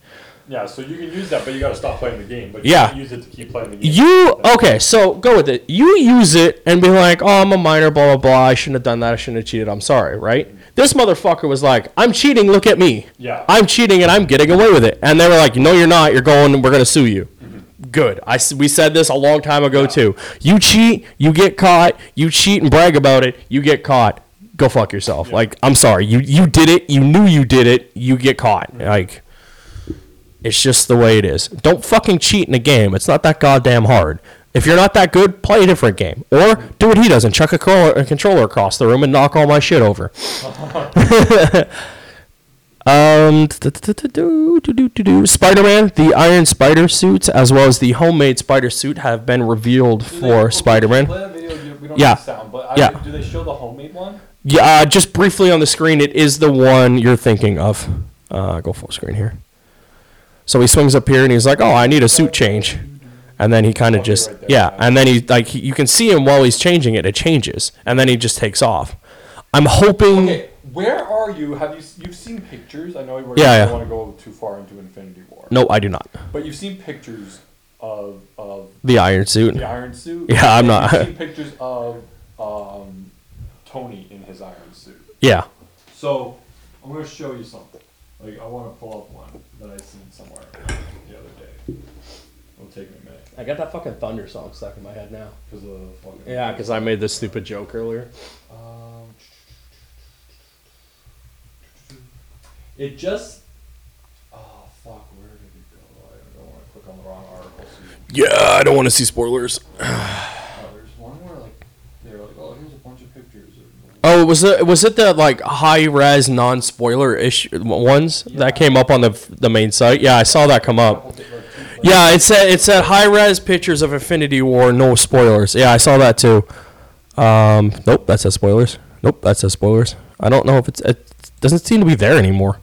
Yeah, so you can use that, but you gotta stop playing the game. But you Yeah. use it to keep playing the game. You okay? So go with it. You use it and be like, "Oh, I'm a minor, blah blah blah. I shouldn't have done that. I shouldn't have cheated. I'm sorry." Right? This motherfucker was like, "I'm cheating. Look at me. Yeah. I'm cheating and I'm getting away with it." And they were like, "No, you're not. You're going. We're gonna sue you." Mm-hmm. Good. I we said this a long time ago too. You cheat, you get caught. You cheat and brag about it, you get caught. Go fuck yourself. Like I'm sorry. You you did it. You knew you did it. You get caught. Like. It's just the way it is. Don't fucking cheat in a game. It's not that goddamn hard. If you're not that good, play a different game. Or do what he does and chuck a, controller, a controller across the room and knock all my shit over. um, Spider-Man, the Iron Spider suits, as well as the homemade Spider suit, have been revealed for Spider-Man. play that video, you- We don't Yeah. sound, I, Yeah. do they show the homemade one? Yeah, uh, just briefly on the screen, it is the one you're thinking of. Uh, go full screen here. So he swings up here and he's like, "Oh, I need a suit change," and then he kind of just yeah, yeah. and then he like he, you can see him while he's changing it. It changes, and then he just takes off. I'm hoping. Okay, where are you? Have you you've seen pictures? I know we're Yeah, don't want to go too far into Infinity War. No, I do not. But you've seen pictures of of The Iron Suit. the Iron Suit. Yeah, I'm not- You've seen pictures of um, Tony in his Iron Suit. Yeah. So I'm gonna show you something. Like I want to pull up one that I seen somewhere the other day. It'll take me a minute I got that fucking Thunder song stuck in my head now. because of the fucking. Yeah, because I made this stupid joke earlier. Um, it just. Oh fuck! Where did it go? I don't want to click on the wrong article. So you, Yeah, I don't want to see spoilers. oh, there's one where like they're like, oh, here's a bunch of pictures. Of, Oh, was it was it the like high res non spoiler issue ones Yeah. that came up on the the main site? Yeah, I saw that come up. couple thi- like, two- like, Yeah, it said it said high res pictures of Infinity War, no spoilers. Yeah, I saw that too. Um, nope, that says spoilers. Nope, that says spoilers. I don't know if it's it doesn't seem to be there anymore.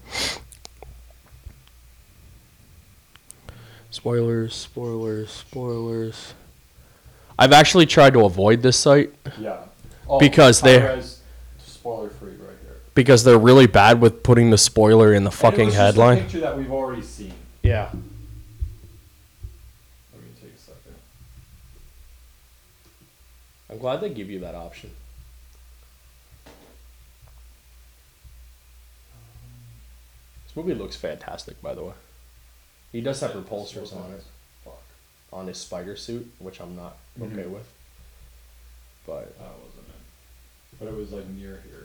Spoilers, spoilers, spoilers. I've actually tried to avoid this site Yeah. Oh, Because they- high-res, spoiler free right here. Because they're really bad with putting the spoiler in the fucking and it was just a headline. picture that we've already seen. Yeah. Let me take a second. I'm glad they give you that option. This movie looks fantastic, by the way. He does have repulsors on it, Fuck. on his spider suit, which I'm not mm-hmm. okay Mhm. with. But That wasn't it. But it was like near here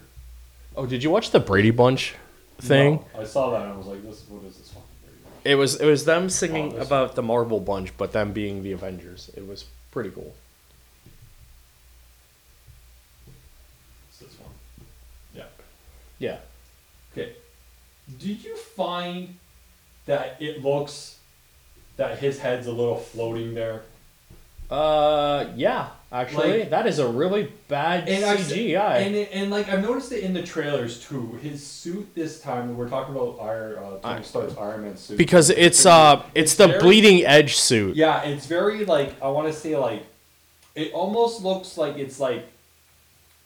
oh, did you watch the Brady Bunch thing? No, I saw that and I was like, this what is this? It was it was them singing about the Marvel Bunch, but them being the Avengers. It was pretty cool. It's this one. Yeah. Yeah. Okay. Did you find that it looks that his head's a little floating there? Uh, yeah. Actually, Like- that is a really bad I've- CGI. And it, and like I've noticed it in the trailers too. His suit this time we're talking about Iron uh, Tony I- Stark's Iron Man suit because it's uh it's the very- bleeding edge suit. Yeah, it's very like I want to say like it almost looks like it's like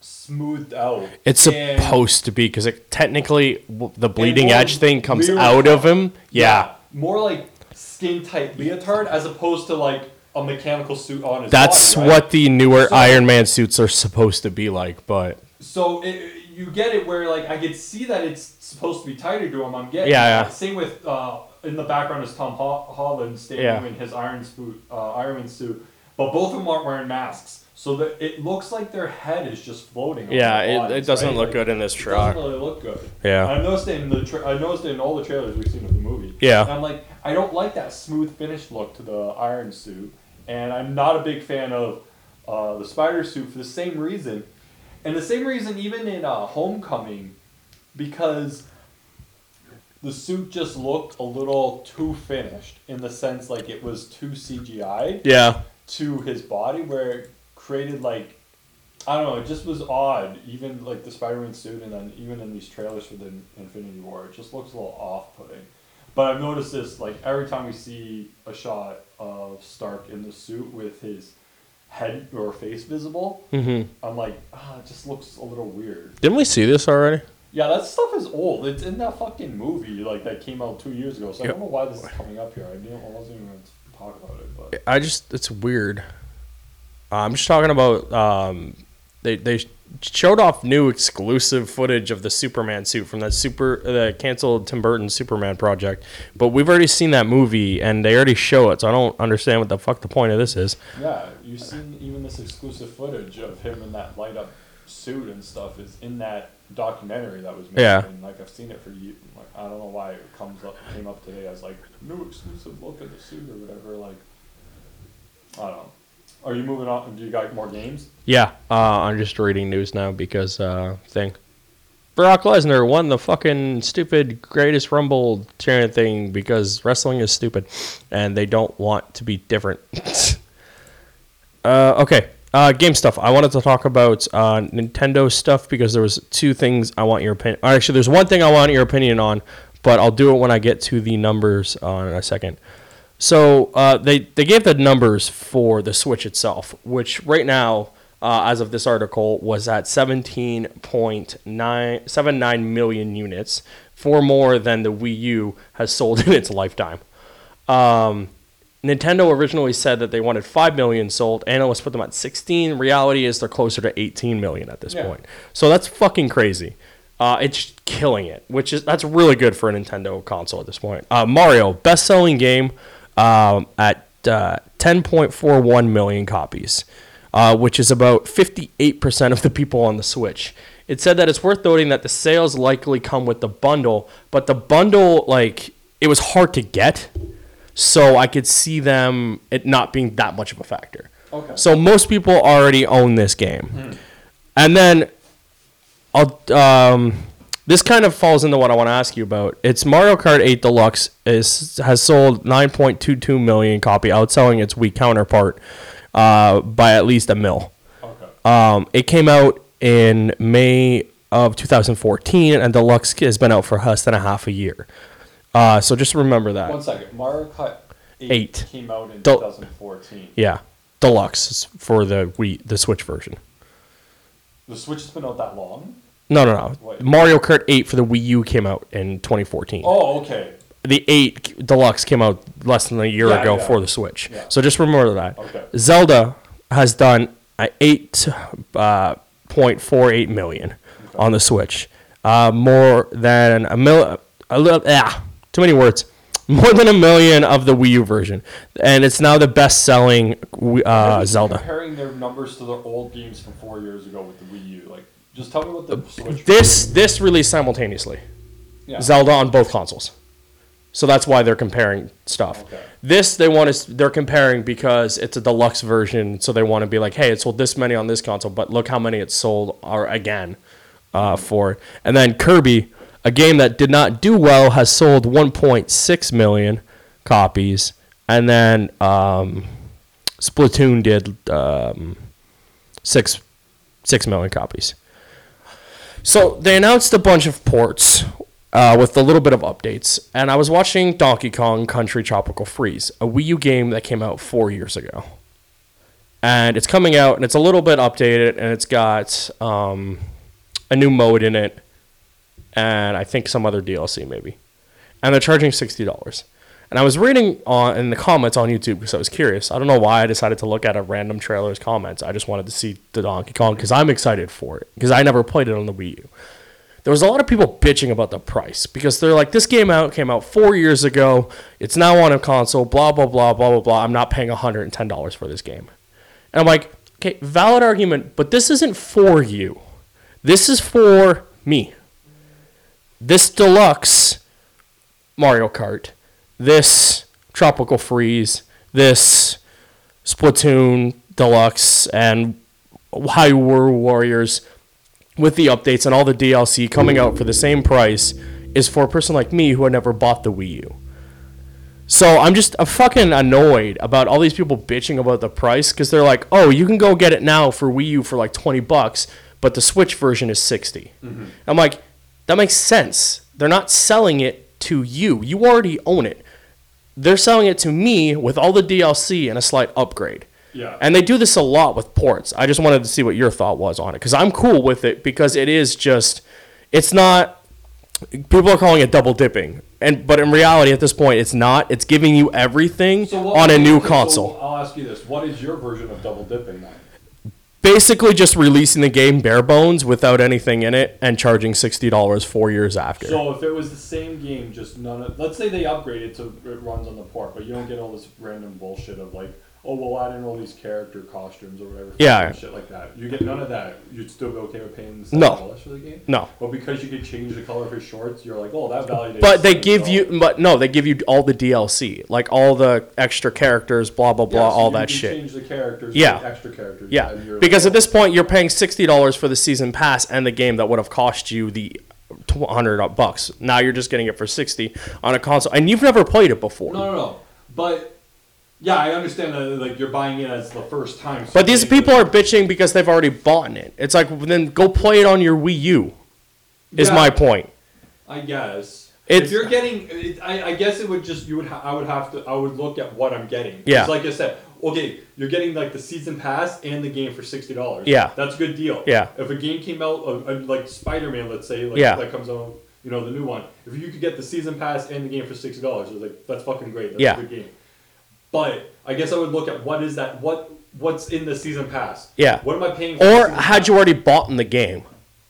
smoothed out. It's And- supposed to be because it technically the bleeding edge thing comes out of him. Yeah. more like skin tight leotard as opposed to like a mechanical suit on his That's body, right? what the newer So- Iron Man suits are supposed to be like, but So it, you get it where like I could see that it's supposed to be tighter to him. I'm getting Yeah, yeah. Same with uh, in the background is Tom Ho- Holland standing Yeah. in his Iron suit, uh, Iron Man suit, but both of them aren't wearing masks. So that it looks like their head is just floating. on yeah, their it, bodies, it doesn't right? look Like, good in this It truck. doesn't really look good. Yeah. I noticed it in the tra- I noticed it in all the trailers we've seen of the movie. Yeah. And I'm like, I don't like that smooth finished look to the Iron suit, and I'm not a big fan of uh, the Spider suit for the same reason, and the same reason even in uh, Homecoming, because the suit just looked a little too finished in the sense like it was too CGI Yeah. to his body where it created like I don't know, it just was odd. Even like the Spider-Man suit, and then even in these trailers for the Infinity War, it just looks a little off-putting. But I've noticed this like every time we see a shot of Stark in the suit with his head or face visible, hmm I'm like, ah, it just looks a little weird. Didn't we see this already? Yeah, that stuff is old. It's in that fucking movie like that came out two years ago. So I don't know why this is coming up here. I didn't. I wasn't even going to talk about it, but I just it's weird. Uh, I'm just talking about um, they they showed off new exclusive footage of the Superman suit from that super the canceled Tim Burton Superman project, but we've already seen that movie and they already show it, so I don't understand what the fuck the point of this is. Yeah, you've seen even this exclusive footage of him in that light up suit and stuff is in that documentary that was made. Yeah. And like I've seen it for you. Like I don't know why it comes up came up today as like new exclusive look at the suit or whatever. Like I don't know. Are you moving on? Do you got more games? Yeah, uh, I'm just reading news now because uh, thing. Brock Lesnar won the fucking stupid greatest Rumble chant thing because wrestling is stupid, and they don't want to be different. uh, okay, uh, game stuff. I wanted to talk about uh, Nintendo stuff because there was two things I want your opinion. Actually, there's one thing I want your opinion on, but I'll do it when I get to the numbers uh, in a second. So uh, they they gave the numbers for the Switch itself, which right now, uh, as of this article, was at 17.979 million units, four more than the Wii U has sold in its lifetime. Um, Nintendo originally said that they wanted 5 million sold. Analysts put them at 16. Reality is they're closer to 18 million at this Yeah. point. So that's fucking crazy. Uh, it's killing it, which is that's really good for a Nintendo console at this point. Uh, Mario, best-selling game um, at uh, 10.41 million copies, uh, which is about 58% of the people on the Switch. It said that it's worth noting that the sales likely come with the bundle, but the bundle, like, it was hard to get, so I could see them it not being that much of a factor. Okay. So most people already own this game, and then I'll um, this kind of falls into what I want to ask you about. It's Mario Kart 8 Deluxe is has sold 9.22 million copy, outselling its Wii counterpart uh, by at least a mil. Okay. Um, it came out in May of 2014, and Deluxe has been out for less than a half a year. Uh, so just remember that. One second. Mario Kart 8, Eight. came out in Del- 2014. Yeah, Deluxe is for the Wii, the Switch version. The Switch has been out that long? No, no, no. Wait. Mario Kart 8 for the Wii U came out in 2014. Oh, okay. The 8 Deluxe came out less than a year Yeah, ago yeah. for the Switch. Yeah. So just remember that. Okay. Zelda has done uh, 8.48 million on the Switch. Uh, more than a mil- a little, yeah, too many words. More than a million of the Wii U version, and it's now the best-selling uh, Zelda. Comparing their numbers to their old games from four years ago with the Wii U, like, just tell me what the Switch. This this released simultaneously, yeah. Zelda on both consoles, so that's why they're comparing stuff. Okay. This they want to they're comparing because it's a deluxe version, so they want to be like, hey, it sold this many on this console, but look how many it sold are again uh, for. And then Kirby, a game that did not do well, has sold 1.6 million copies, and then um, Splatoon did um, six six million copies. So they announced a bunch of ports uh, with a little bit of updates, and I was watching Donkey Kong Country Tropical Freeze, a Wii U game that came out four years ago, and it's coming out and it's a little bit updated, and it's got um, a new mode in it, and I think some other DLC maybe, and they're charging sixty dollars. And I was reading on in the comments on YouTube because I was curious. I don't know why I decided to look at a random trailer's comments. I just wanted to see the Donkey Kong because I'm excited for it because I never played it on the Wii U. There was a lot of people bitching about the price because they're like, this game out came out four years ago. It's now on a console. Blah blah blah blah blah blah. I'm not paying 110 dollars for this game. And I'm like, okay, valid argument, but this isn't for you. This is for me. This deluxe Mario Kart, this Tropical Freeze, this Splatoon Deluxe, and Hyrule Warriors with the updates and all the DLC coming out for the same price is for a person like me who had never bought the Wii U. So I'm just uh, fucking annoyed about all these people bitching about the price because they're like, oh, you can go get it now for Wii U for like 20 bucks, but the Switch version is 60. I'm like, that makes sense. They're not selling it to you. You already own it. They're selling it to me with all the DLC and a slight upgrade. Yeah. And they do this a lot with ports. I just wanted to see what your thought was on it because I'm cool with it because it is just, it's not. People are calling it double dipping, and but in reality, at this point, it's not. It's giving you everything So on a new so console. I'll ask you this: What is your version of double dipping then? Basically, just releasing the game bare bones without anything in it and charging sixty dollars four years after. So if it was the same game, just none of, let's say they upgraded to it runs on the port, but you don't get all this random bullshit of like, oh, we'll add in all these character costumes or whatever. Yeah. Shit like that. You get none of that. You'd still be okay with paying the No. dollars for the game. no, But because you could change the color of his shorts, you're like, oh, that validates. but they give $60. you, but no, they give you all the DLC, like all the extra characters, blah blah blah, Yeah, so all you that shit. Change the characters. Yeah. extra characters. Yeah, because like, at this point you're paying sixty dollars for the season pass and the game that would have cost you the hundred bucks. Now you're just getting it for sixty on a console, and you've never played it before. No, no, no. But yeah, I understand that like you're buying it as the first time. so But these people are bitching because they've already bought it. It's like then go play it on your Wii U. Is Yeah. my point. I guess. It's- if you're getting, it, I, I guess it would just you would ha- I would have to I would look at what I'm getting. Yeah. Like I said, okay, you're getting like the season pass and the game for sixty dollars. Yeah. That's a good deal. Yeah. If a game came out uh, uh, like Spider Man, let's say, like Yeah. that comes out, you know, the new one. If you could get the season pass and the game for sixty dollars, it's like that's fucking great. That's Yeah. a good game. But I guess I would look at what is that what what's in the season pass. Yeah. What am I paying for? Or the season had pass? you already bought in the game,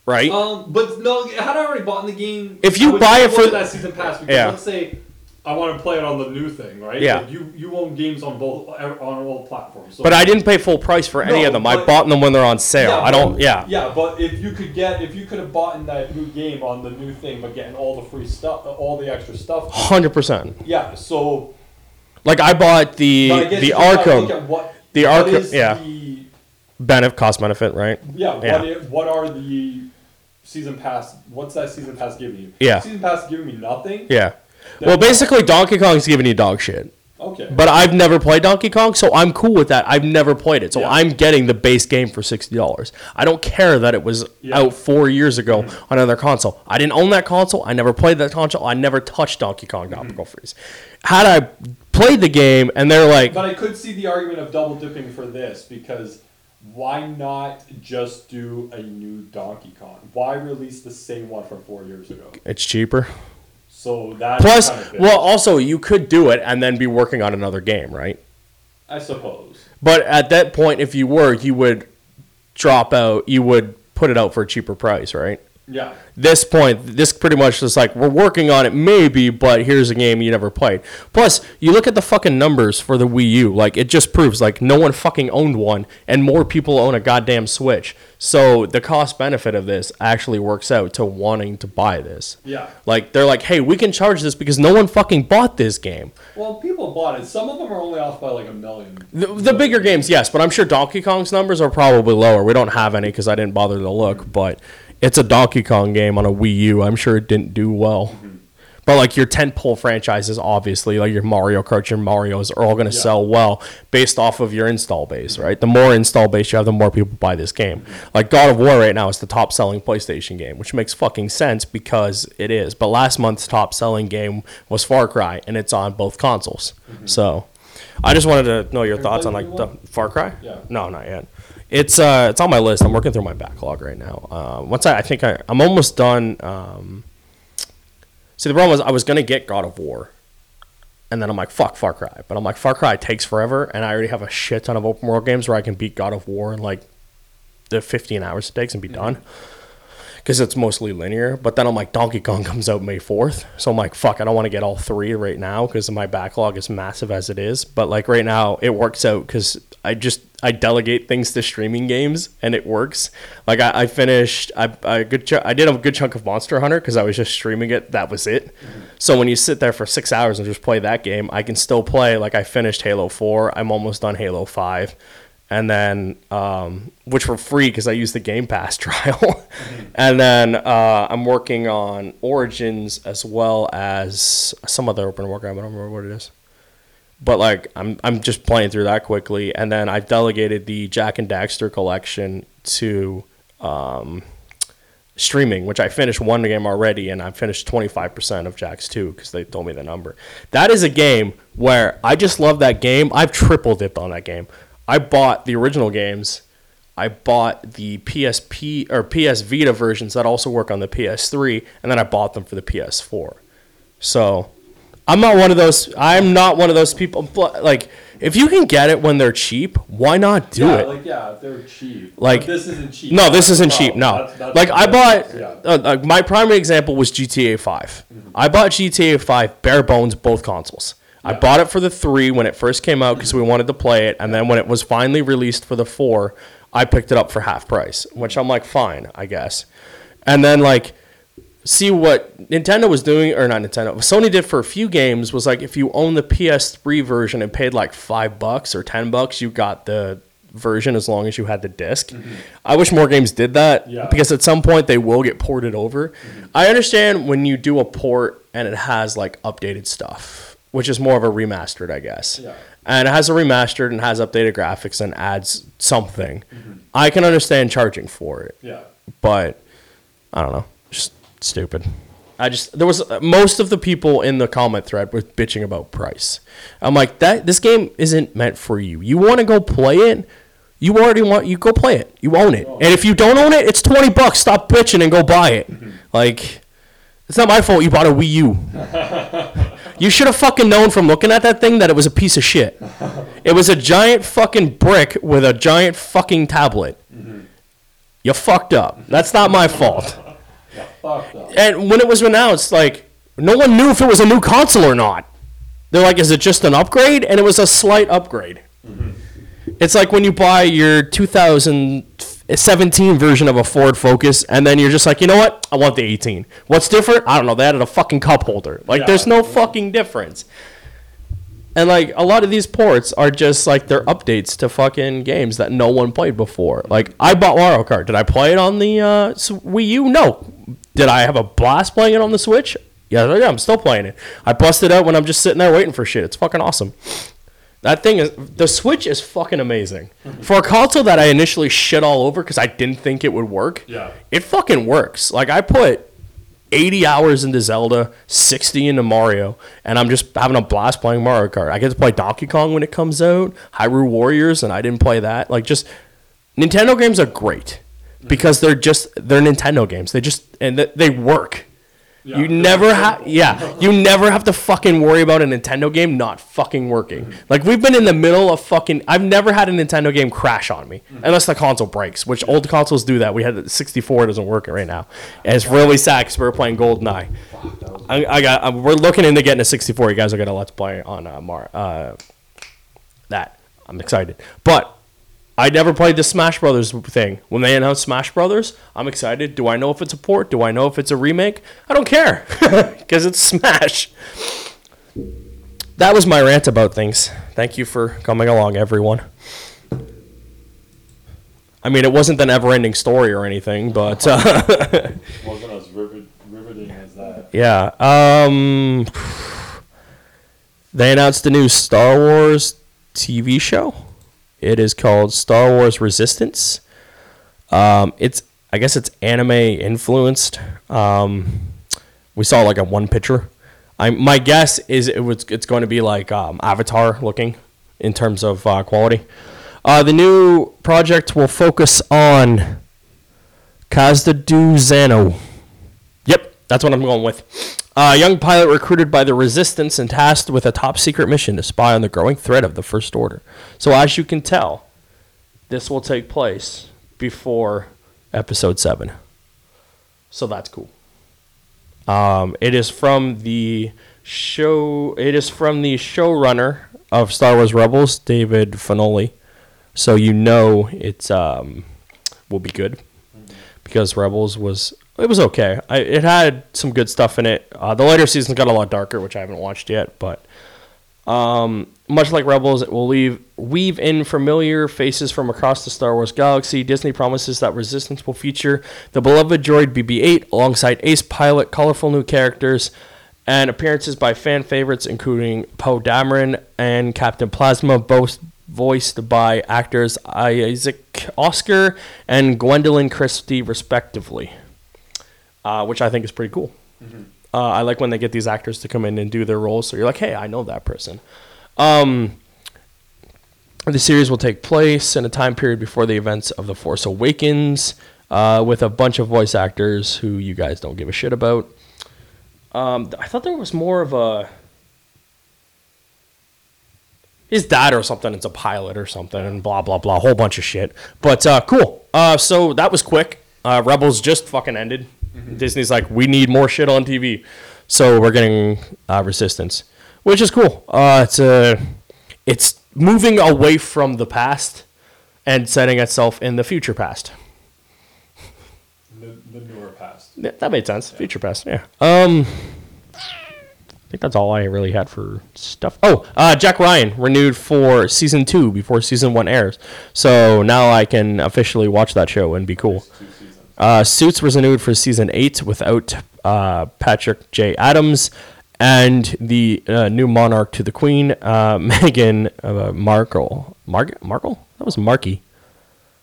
right? Um, but no, had I already bought in the game, If you I would buy it look for- at that season pass, because Yeah. let's say I want to play it on the new thing, right? Yeah. Like, you you own games on both on all platforms. So but I didn't pay full price for any No, of them. I but- bought them when they're on sale. I don't. Yeah. Yeah, but if you could get if you could have bought in that new game on the new thing, but getting all the free stuff, all the extra stuff. Hundred percent. Yeah. So Like I bought the but I guess the you gotta Arkham Look at what the what Arkham- is yeah. The, benefit cost benefit, right? yeah. Yeah. What, i- what are the season pass? What's that season pass giving you? Yeah. Season pass giving me nothing. Yeah. Well, basically, Donkey Kong's giving you dog shit. Okay. But I've never played Donkey Kong, so I'm cool with that. I've never played it, so Yeah. I'm getting the base game for sixty dollars. I don't care that it was Yeah. out four years ago mm-hmm. on another console. I didn't own that console. I never played that console. I never touched Donkey Kong mm-hmm. Tropical Freeze. Had I played the game, and they're like, But I could see the argument of double dipping for this because why not just do a new Donkey Kong? Why release the same one from four years ago? it's cheaper. So that Plus, kind of fits, well, also you could do it and then be working on another game, right? I suppose. But at that point, if you were, you would drop out. You would put it out for a cheaper price, right? Yeah. This point, this pretty much is like we're working on it, maybe, but here's a game you never played. Plus, you look at the fucking numbers for the Wii U, like it just proves like no one fucking owned one, and more people own a goddamn Switch. So the cost benefit of this actually works out to wanting to buy this. Yeah. Like they're like, hey, we can charge this because no one fucking bought this game. Well, people bought it. Some of them are only off by like a million. The, the bigger games, yes, but I'm sure Donkey Kong's numbers are probably lower. We don't have any because I didn't bother to look, but it's a Donkey Kong game on a Wii U. I'm sure it didn't do well. Mm-hmm. But like your tentpole franchises, obviously, like your Mario Kart, your Mario's, are all going to Yeah. sell well based off of your install base, mm-hmm. right? The more install base you have, the more people buy this game. Mm-hmm. Like God of War right now is the top selling PlayStation game, which makes fucking sense because it is. But last month's top selling game was Far Cry, and it's on both consoles. So I just wanted to know your Have you thoughts on played like the the Far Cry. Yeah. No, not yet. It's uh, it's on my list. I'm working through my backlog right now. Uh, once I, I think I, I'm almost done. Um, see, the problem was I was gonna get God of War, and then I'm like, fuck Far Cry. But I'm like, Far Cry takes forever, and I already have a shit ton of open world games where I can beat God of War in like the 15 hours it takes and be done. Because it's mostly linear. But then I'm like, Donkey Kong comes out May 4th. So I'm like, fuck, I don't want to get all three right now because my backlog is massive as it is. But like right now, it works out because I just, I delegate things to streaming games and it works. Like I, I finished, I, I, good ch- I did a good chunk of Monster Hunter because I was just streaming it. That was it. So when you sit there for six hours and just play that game, I can still play. Like I finished Halo 4. I'm almost done Halo 5 and then um, which were free because I used the Game Pass trial, and then uh, I'm working on Origins as well as some other open work. I don't remember what it is, but like I'm I'm just playing through that quickly, and then I've delegated the Jak and Daxter collection to um, streaming, which I finished one game already, and I finished 25% of Jak's 2 because they told me the number. That is a game where I just love that game. I've triple dipped on that game. I bought the original games. I bought the PSP or PS Vita versions that also work on the PS3, and then I bought them for the PS4. So I'm not one of those. I'm not one of those people. Like, if you can get it when they're cheap, why not do yeah, it? like yeah, they're cheap. Like- But this isn't cheap. No, this isn't cheap. No, That's- that's like I bought. Yeah. Uh, uh, my primary example was GTA 5. I bought GTA 5 bare bones both consoles. I bought it for the three when it first came out because we wanted to play it, and then when it was finally released for the four, I picked it up for half price, which I'm like, fine, I guess. And then like, see what Nintendo was doing, or not Nintendo, what Sony did for a few games was like, if you own the PS3 version and paid like five bucks or ten bucks, you got the version as long as you had the disk mm-hmm. I wish more games did that Yeah. because at some point they will get ported over. Mm-hmm. I understand when you do a port and it has like updated stuff, which is more of a remastered, I guess. Yeah. And it has a remastered and has updated graphics and adds something. Mm-hmm. I can understand charging for it, Yeah. but I don't know, just stupid. I just there was most of the people in the comment thread were bitching about price. I'm like that this game isn't meant for you. You want to go play it? You already want you go play it. You own it. Oh. And if you don't own it, it's 20 bucks. Stop bitching and go buy it. Mm-hmm. Like it's not my fault you bought a Wii U. you should have fucking known from looking at that thing that it was a piece of shit. It was a giant fucking brick with a giant fucking tablet. You fucked up. That's not my fault. And when it was announced, like no one knew if it was a new console or not. They're like, "Is it just an upgrade?" And it was a slight upgrade. It's like when you buy your 2017 version of a Ford Focus, and then you're just like, you know what? I want the 18. What's different? I don't know. They added a fucking cup holder. Like, Yeah. there's no fucking difference. And like a lot of these ports are just like they're updates to fucking games that no one played before. Like I bought Mario Kart. Did I play it on the uh, Wii U? No. Did I have a blast playing it on the Switch? Yeah, yeah, I'm still playing it. I busted out when I'm just sitting there waiting for shit. It's fucking awesome. That thing is the Switch is fucking amazing. For a console that I initially shit all over because I didn't think it would work. Yeah. It fucking works. Like I put 80 hours into Zelda, 60 into Mario, and I'm just having a blast playing Mario Kart. I get to play Donkey Kong when it comes out, Hyrule Warriors, and I didn't play that. Like just Nintendo games are great because they're just they're Nintendo games. They just and they work. Yeah, you never have, yeah, you never have to fucking worry about a Nintendo game not fucking working. Like we've been in the middle of fucking. I've never had a Nintendo game crash on me unless the console breaks, which old consoles do that. We had the 64 doesn't work right now, and it's really sad because we were playing GoldenEye. Was I, I got. uh, we're looking into getting a 64. You guys are gonna let's play on uh, Mar. Uh, that I'm excited, but I never played the Smash Brothers thing. When they announced Smash Brothers, I'm excited. Do I know if it's a port? Do I know if it's a remake? I don't care because it's Smash. That was my rant about things. Thank you for coming along, everyone. I mean, it wasn't an ever-ending story or anything, but uh, wasn't as rivet, riveting as that. yeah. Um, they announced the new Star Wars TV show. It is called Star Wars Resistance. Um, it's I guess it's anime influenced. Um, we saw like a one picture. I my guess is it was it's going to be like um, Avatar looking in terms of uh, quality. Uh, the new project will focus on Kazda Zano. Yep, that's what I'm going with. A young pilot recruited by the Resistance and tasked with a top secret mission to spy on the growing threat of the First Order. So, as you can tell, this will take place before Episode 7. So, that's cool. Um, it is from the show. It is from the showrunner of Star Wars Rebels, David Filoni. So you know it's um, will be good because Rebels was it was okay. I, it had some good stuff in it. Uh, the later seasons got a lot darker, which I haven't watched yet. But um, much like Rebels, it will leave weave in familiar faces from across the Star Wars galaxy. Disney promises that Resistance will feature the beloved droid BB-8 alongside ace pilot, colorful new characters, and appearances by fan favorites including Poe Dameron and Captain Phasma, both voiced by actors Isaac Oscar and Gwendoline Christie, respectively uh, which I think is pretty cool. Uh, I like when they get these actors to come in and do their roles, so you're like, hey, I know that person. Um, the series will take place in a time period before the events of The Force Awakens, uh, with a bunch of voice actors who you guys don't give a shit about. Um, I thought there was more of a his dad or something It's a pilot or something and blah blah blah whole bunch of shit but uh, cool uh, so that was quick uh, rebels just fucking ended disney's like we need more shit on tv so we're getting uh, resistance which is cool. Uh, it's uh, it's moving away from the past and setting itself in the future past. The, the newer past. yeah, that made sense. Future past yeah. Um I think that's all I really had for stuff. Oh, uh, Jack Ryan renewed for season two before season one airs, so now I can officially watch that show and be cool. Two seasons. Uh, Suits was renewed for season eight without uh, Patrick J. Adams, and the uh, new monarch to the Queen, uh, Meghan uh, Markle. Mar- Markle? That was Marky.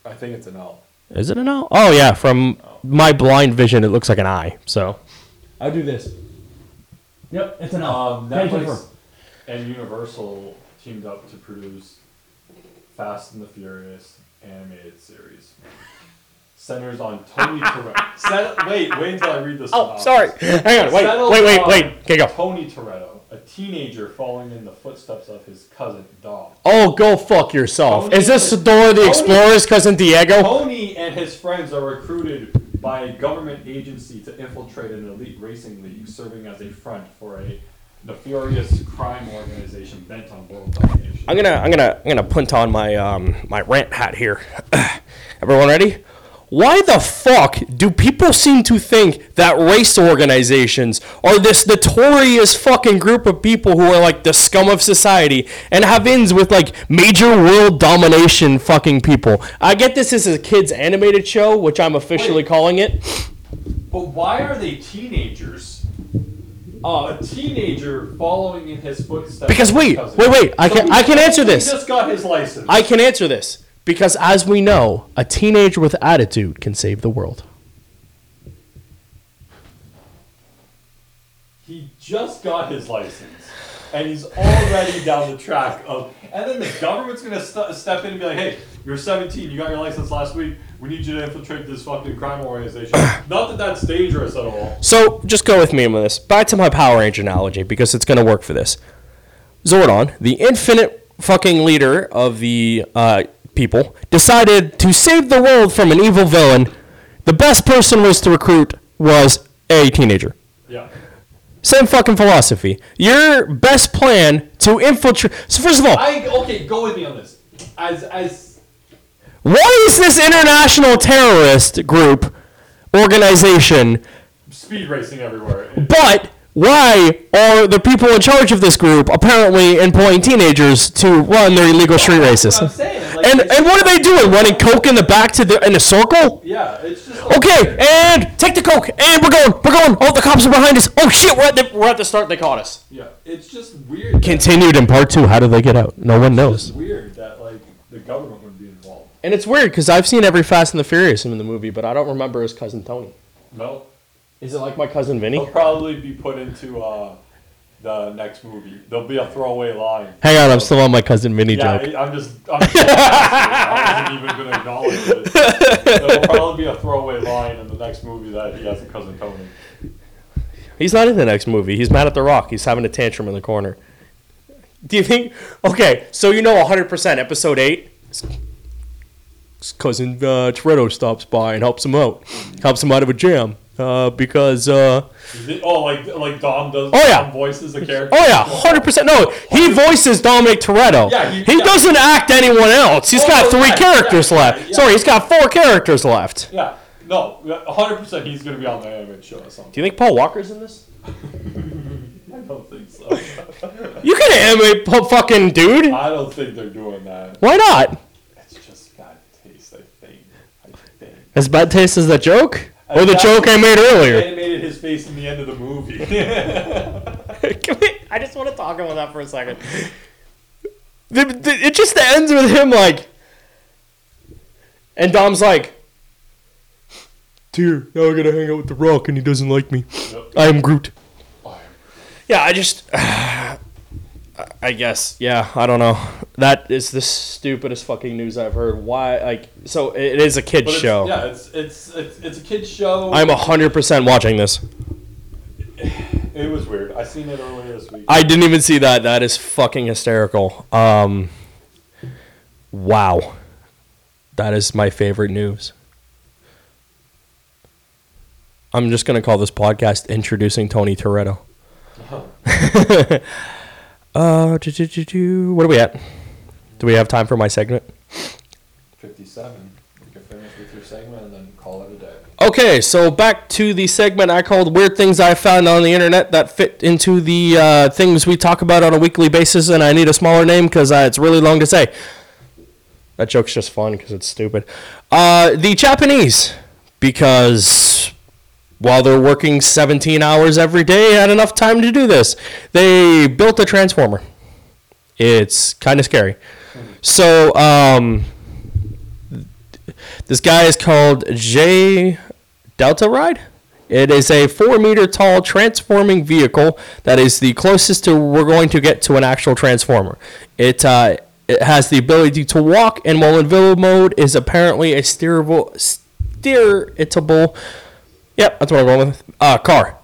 I think it's an L. Is it an L? Oh yeah, from my blind vision, it looks like an I. So I'll do this. Yep, it's an Um, Netflix and Universal teamed up to produce Fast and the Furious animated series. Centers on Tony Toretto. Set, wait, wait until I read this. Oh, sorry. Hang on. Wait, Settled wait, wait, wait. Okay, go. Tony Toretto, a teenager following in the footsteps of his cousin Dom. Oh, go fuck yourself. Tony- Is this Dora the Tony- Explorer's cousin Diego? Tony and his friends are recruited by a government agency to infiltrate an elite racing league, serving as a front for a nefarious crime organization bent on world domination. I'm gonna, I'm gonna, I'm gonna punt on my, um, my rant hat here. Everyone ready? Why the fuck do people seem to think that race organizations are this notorious fucking group of people who are like the scum of society and have ins with like major world domination fucking people? I get this is a kids animated show, which I'm officially Wait. calling it. But why are they teenagers? Uh, a teenager following in his footsteps. Because wait, wait, wait, I So can- I can answer this. Just got his license. I can answer this because, as we know, a teenager with attitude can save the world. he just got his license. and he's already down the track of. And then the government's gonna st- step in and be like, "Hey, you're 17. You got your license last week. We need you to infiltrate this fucking crime organization." Not that that's dangerous at all. So just go with me on this. Back to my Power Ranger analogy because it's going to work for this. Zordon, the infinite fucking leader of the uh, people, decided to save the world from an evil villain. The best person was to recruit was a teenager. Yeah. Same fucking philosophy. Your best plan to infiltrate. So first of all, I okay. Go with me on this. As as what is this international terrorist group organization? speed racing everywhere. But why are the people in charge of this group apparently employing teenagers to run their illegal street races? I'm saying. And and what are they doing? Running coke in the back to the in a circle? Yeah, it's just like, Okay, and take the coke, and we're going, we're going. Oh, the cops are behind us. Oh shit, we're at the we're at the start. They caught us. Yeah, it's just weird. Continued in part two. How did they get out? No one It's knows. weird that like the government would be involved. And it's weird because I've seen every Fast and the Furious in the movie, but I don't remember his cousin Tony. No, Is it like my cousin Vinny? he'll probably be put into uh, the next movie. There'll be a throwaway line. Hang on, I'm still on my cousin Minnie Yeah, joke. I- I'm just. I'm just I wasn't even gonna acknowledge it. There'll probably be a throwaway line in the next movie that he has a cousin Tony. He's not in the next movie. He's mad at The Rock. He's having a tantrum in the corner. Do you think? Okay, so you know 100% episode 8? His cousin uh, Toretto stops by and helps him out. Helps him out of a jam. Uh, because, uh, it- oh, like like Dom does. Oh, yeah. Dom voices the character. oh yeah, 100%. No, he voices Dominic Toretto. Yeah, he- he yeah. doesn't act anyone else. He's Oh, got three yeah, characters yeah, left. yeah, yeah. Sorry, he's got four characters left. Yeah. No, 100 percent he's gonna be on the animated show or something. Do you think Paul Walker's in this? I don't think so. You can animate po- fucking dude. I don't think they're doing that. Why not? It's just bad taste, I think. I think. As bad taste as that joke? Or the That's- joke I made earlier? Animated his face in the end of the movie. Can we, I just want to talk about that for a second. The, the, it just ends with him like, and Dom's like, "Dear, now I gotta hang out with the Rock, and he doesn't like me. Yep. I am Groot." Yeah, I just, I guess, yeah, I don't know. That is the stupidest fucking news I've heard. Why, like, so it is a kids But it's, show. yeah, it's, it's it's it's a kids show. I'm hundred percent watching this. it was weird. I seen it earlier this week. I didn't even see that. That is fucking hysterical. Um, wow, that is my favorite news. I'm just gonna call this podcast "Introducing Tony Toretto." uh, do, do, do, do. what are we at? Do we have time for my segment? Fifty-seven. You can finish with your segment and then call it a day. Okay, so back to the segment I called "Weird Things I Found on the Internet" that fit into the uh, things we talk about on a weekly basis, and I need a smaller name because uh, it's really long to say. That joke's just fun because it's stupid. Uh, the Japanese, because while they're working 17 hours every day, had enough time to do this. They built a transformer. It's kind of scary. So, um, this guy is called J Delta Ride. It is a four meter tall transforming vehicle that is the closest to we're going to get to an actual transformer. It uh, it has the ability to walk, and while in villa mode, is apparently a steerable, steeritable. Yep, that's what I'm going with. Uh, car.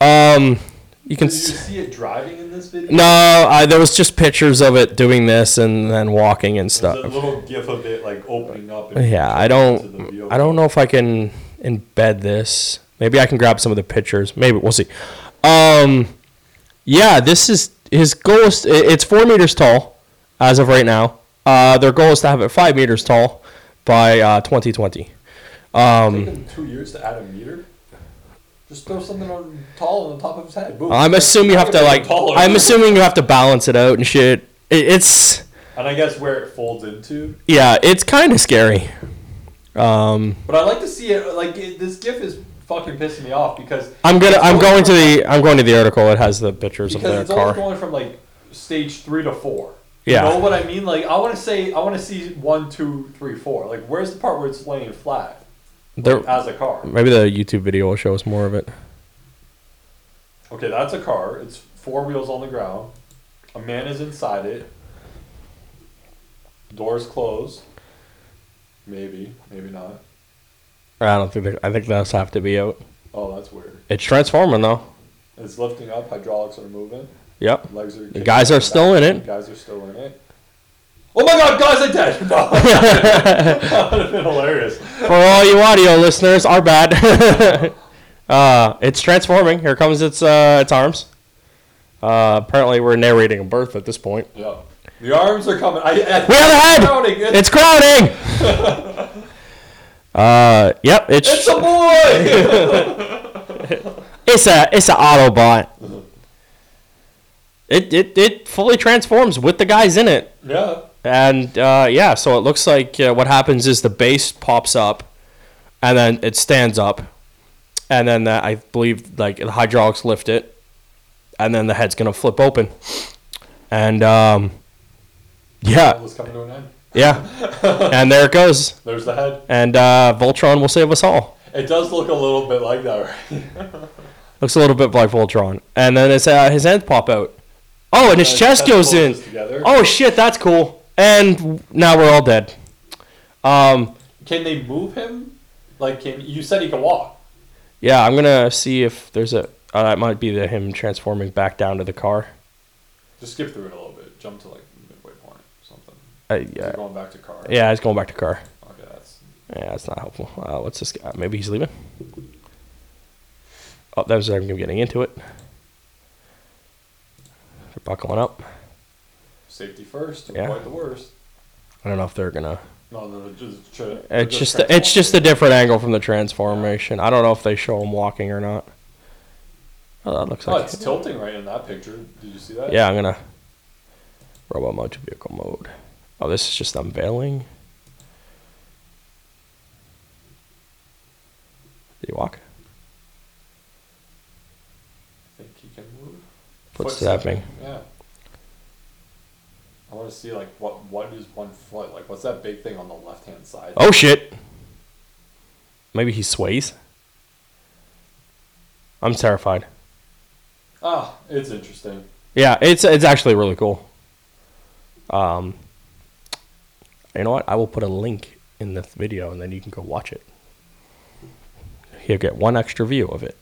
Um, you can. Did you see it driving in this video? no, I, there was just pictures of it doing this and then walking and There's stuff. a little gif of it like opening up. Yeah, I don't. I don't know if I can embed this. Maybe I can grab some of the pictures. Maybe we'll see. Um, yeah, this is his goal. Is, it's four meters tall as of right now. Uh, their goal is to have it five meters tall by uh, 2020. Um, two years to add a meter. Just throw something on tall on the top of his head. Boom. I'm assuming you have to like. Taller. I'm assuming you have to balance it out and shit. It, it's And I guess where it folds into. yeah, it's kind of scary. Um, But I like to see it. Like it, this gif is fucking pissing me off because I'm gonna. I'm going to the. I'm going to the article. It has the pictures of because their it's always car. going from like stage three to four. Yeah. You know what I mean? Like I want to say I want to see one, two, three, four. Like where's the part where it's laying flat There, as a car? maybe the YouTube video will show us more of it. Okay, that's a car. It's four wheels on the ground. A man is inside it. Doors closed. Maybe, maybe not. I don't think. they- I think those have to be out. Oh, that's weird. It's transforming though. It's lifting up. Hydraulics are moving. Yep. Legs are. The guys are still in it. Guys are still in it. Oh my God! Guys I dead. No, that would have been hilarious. For all you audio listeners, our bad. uh, it's transforming. Here comes its uh, its arms. Uh, apparently, we're narrating a birth at this point. Yeah. The arms are coming. I, I, We have a head. Crowding. It's, It's crowding. uh, yep. It's it's a boy. it's a it's an Autobot. It, it it fully transforms with the guys in it. yeah. And uh, yeah, so it looks like uh, what happens is the base pops up, and then it stands up, and then the, I believe like the hydraulics lift it, and then the head's gonna flip open, and um, yeah, Was coming to an end. yeah, and there it goes, There's the head. and uh, Voltron will save us all. It does look a little bit like that, right? Looks a little bit like Voltron, and then his uh, his hands pop out. Oh, and his Uh, chest goes in. Oh shit, that's cool. And now we're all dead. Um, Can they move him? Like, can you said he can walk? Yeah, I'm gonna see if there's a. Uh, that might be the him transforming back down to the car. Just skip through it a little bit. Jump to like midway point, or something. Uh, yeah, going back to car. yeah, he's going back to car. Okay, that's Yeah, that's not helpful. Uh, what's this guy? Maybe he's leaving. Oh, that was I'm getting into it. They're buckling up. Safety first. Yeah. Avoid the worst. I don't know if they're gonna. No, no, just. Try, they're It's just transforming. it's just a different angle from the transformation. I don't know if they show him walking or not. Oh, that looks like Oh, like it's tilting right in that picture. Did you see that? Yeah, I'm gonna robot mode to vehicle mode. Oh, this is just unveiling. Did he walk? I think he can move. Footstepping. Yeah. I want to see like what what is one foot like? What's that big thing on the left hand side? Oh shit! Maybe he sways. I'm terrified. Ah, it's interesting. Yeah, it's it's actually really cool. Um, you know what? I will put a link in this video, and then you can go watch it. You'll get one extra view of it.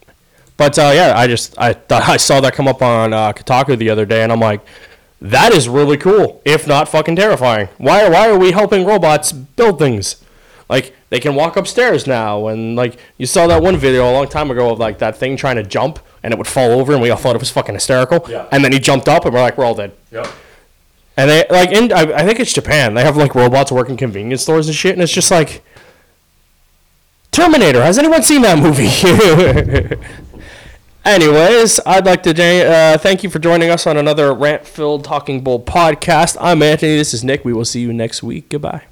But uh, yeah, I just I thought I saw that come up on uh, Kotaku the other day, and I'm like, that is really cool, if not fucking terrifying. Why why are we helping robots build things? Like they can walk upstairs now, and like you saw that one video a long time ago of like that thing trying to jump, and it would fall over, and we all thought it was fucking hysterical. Yeah. And then he jumped up, and we're like, we're all dead. Yep. And they like in I, I think it's Japan. They have like robots working convenience stores and shit, and it's just like Terminator. Has anyone seen that movie? Anyways, I'd like to uh, thank you for joining us on another rant-filled Talking Bull podcast. I'm Anthony. This is Nick. We will see you next week. Goodbye.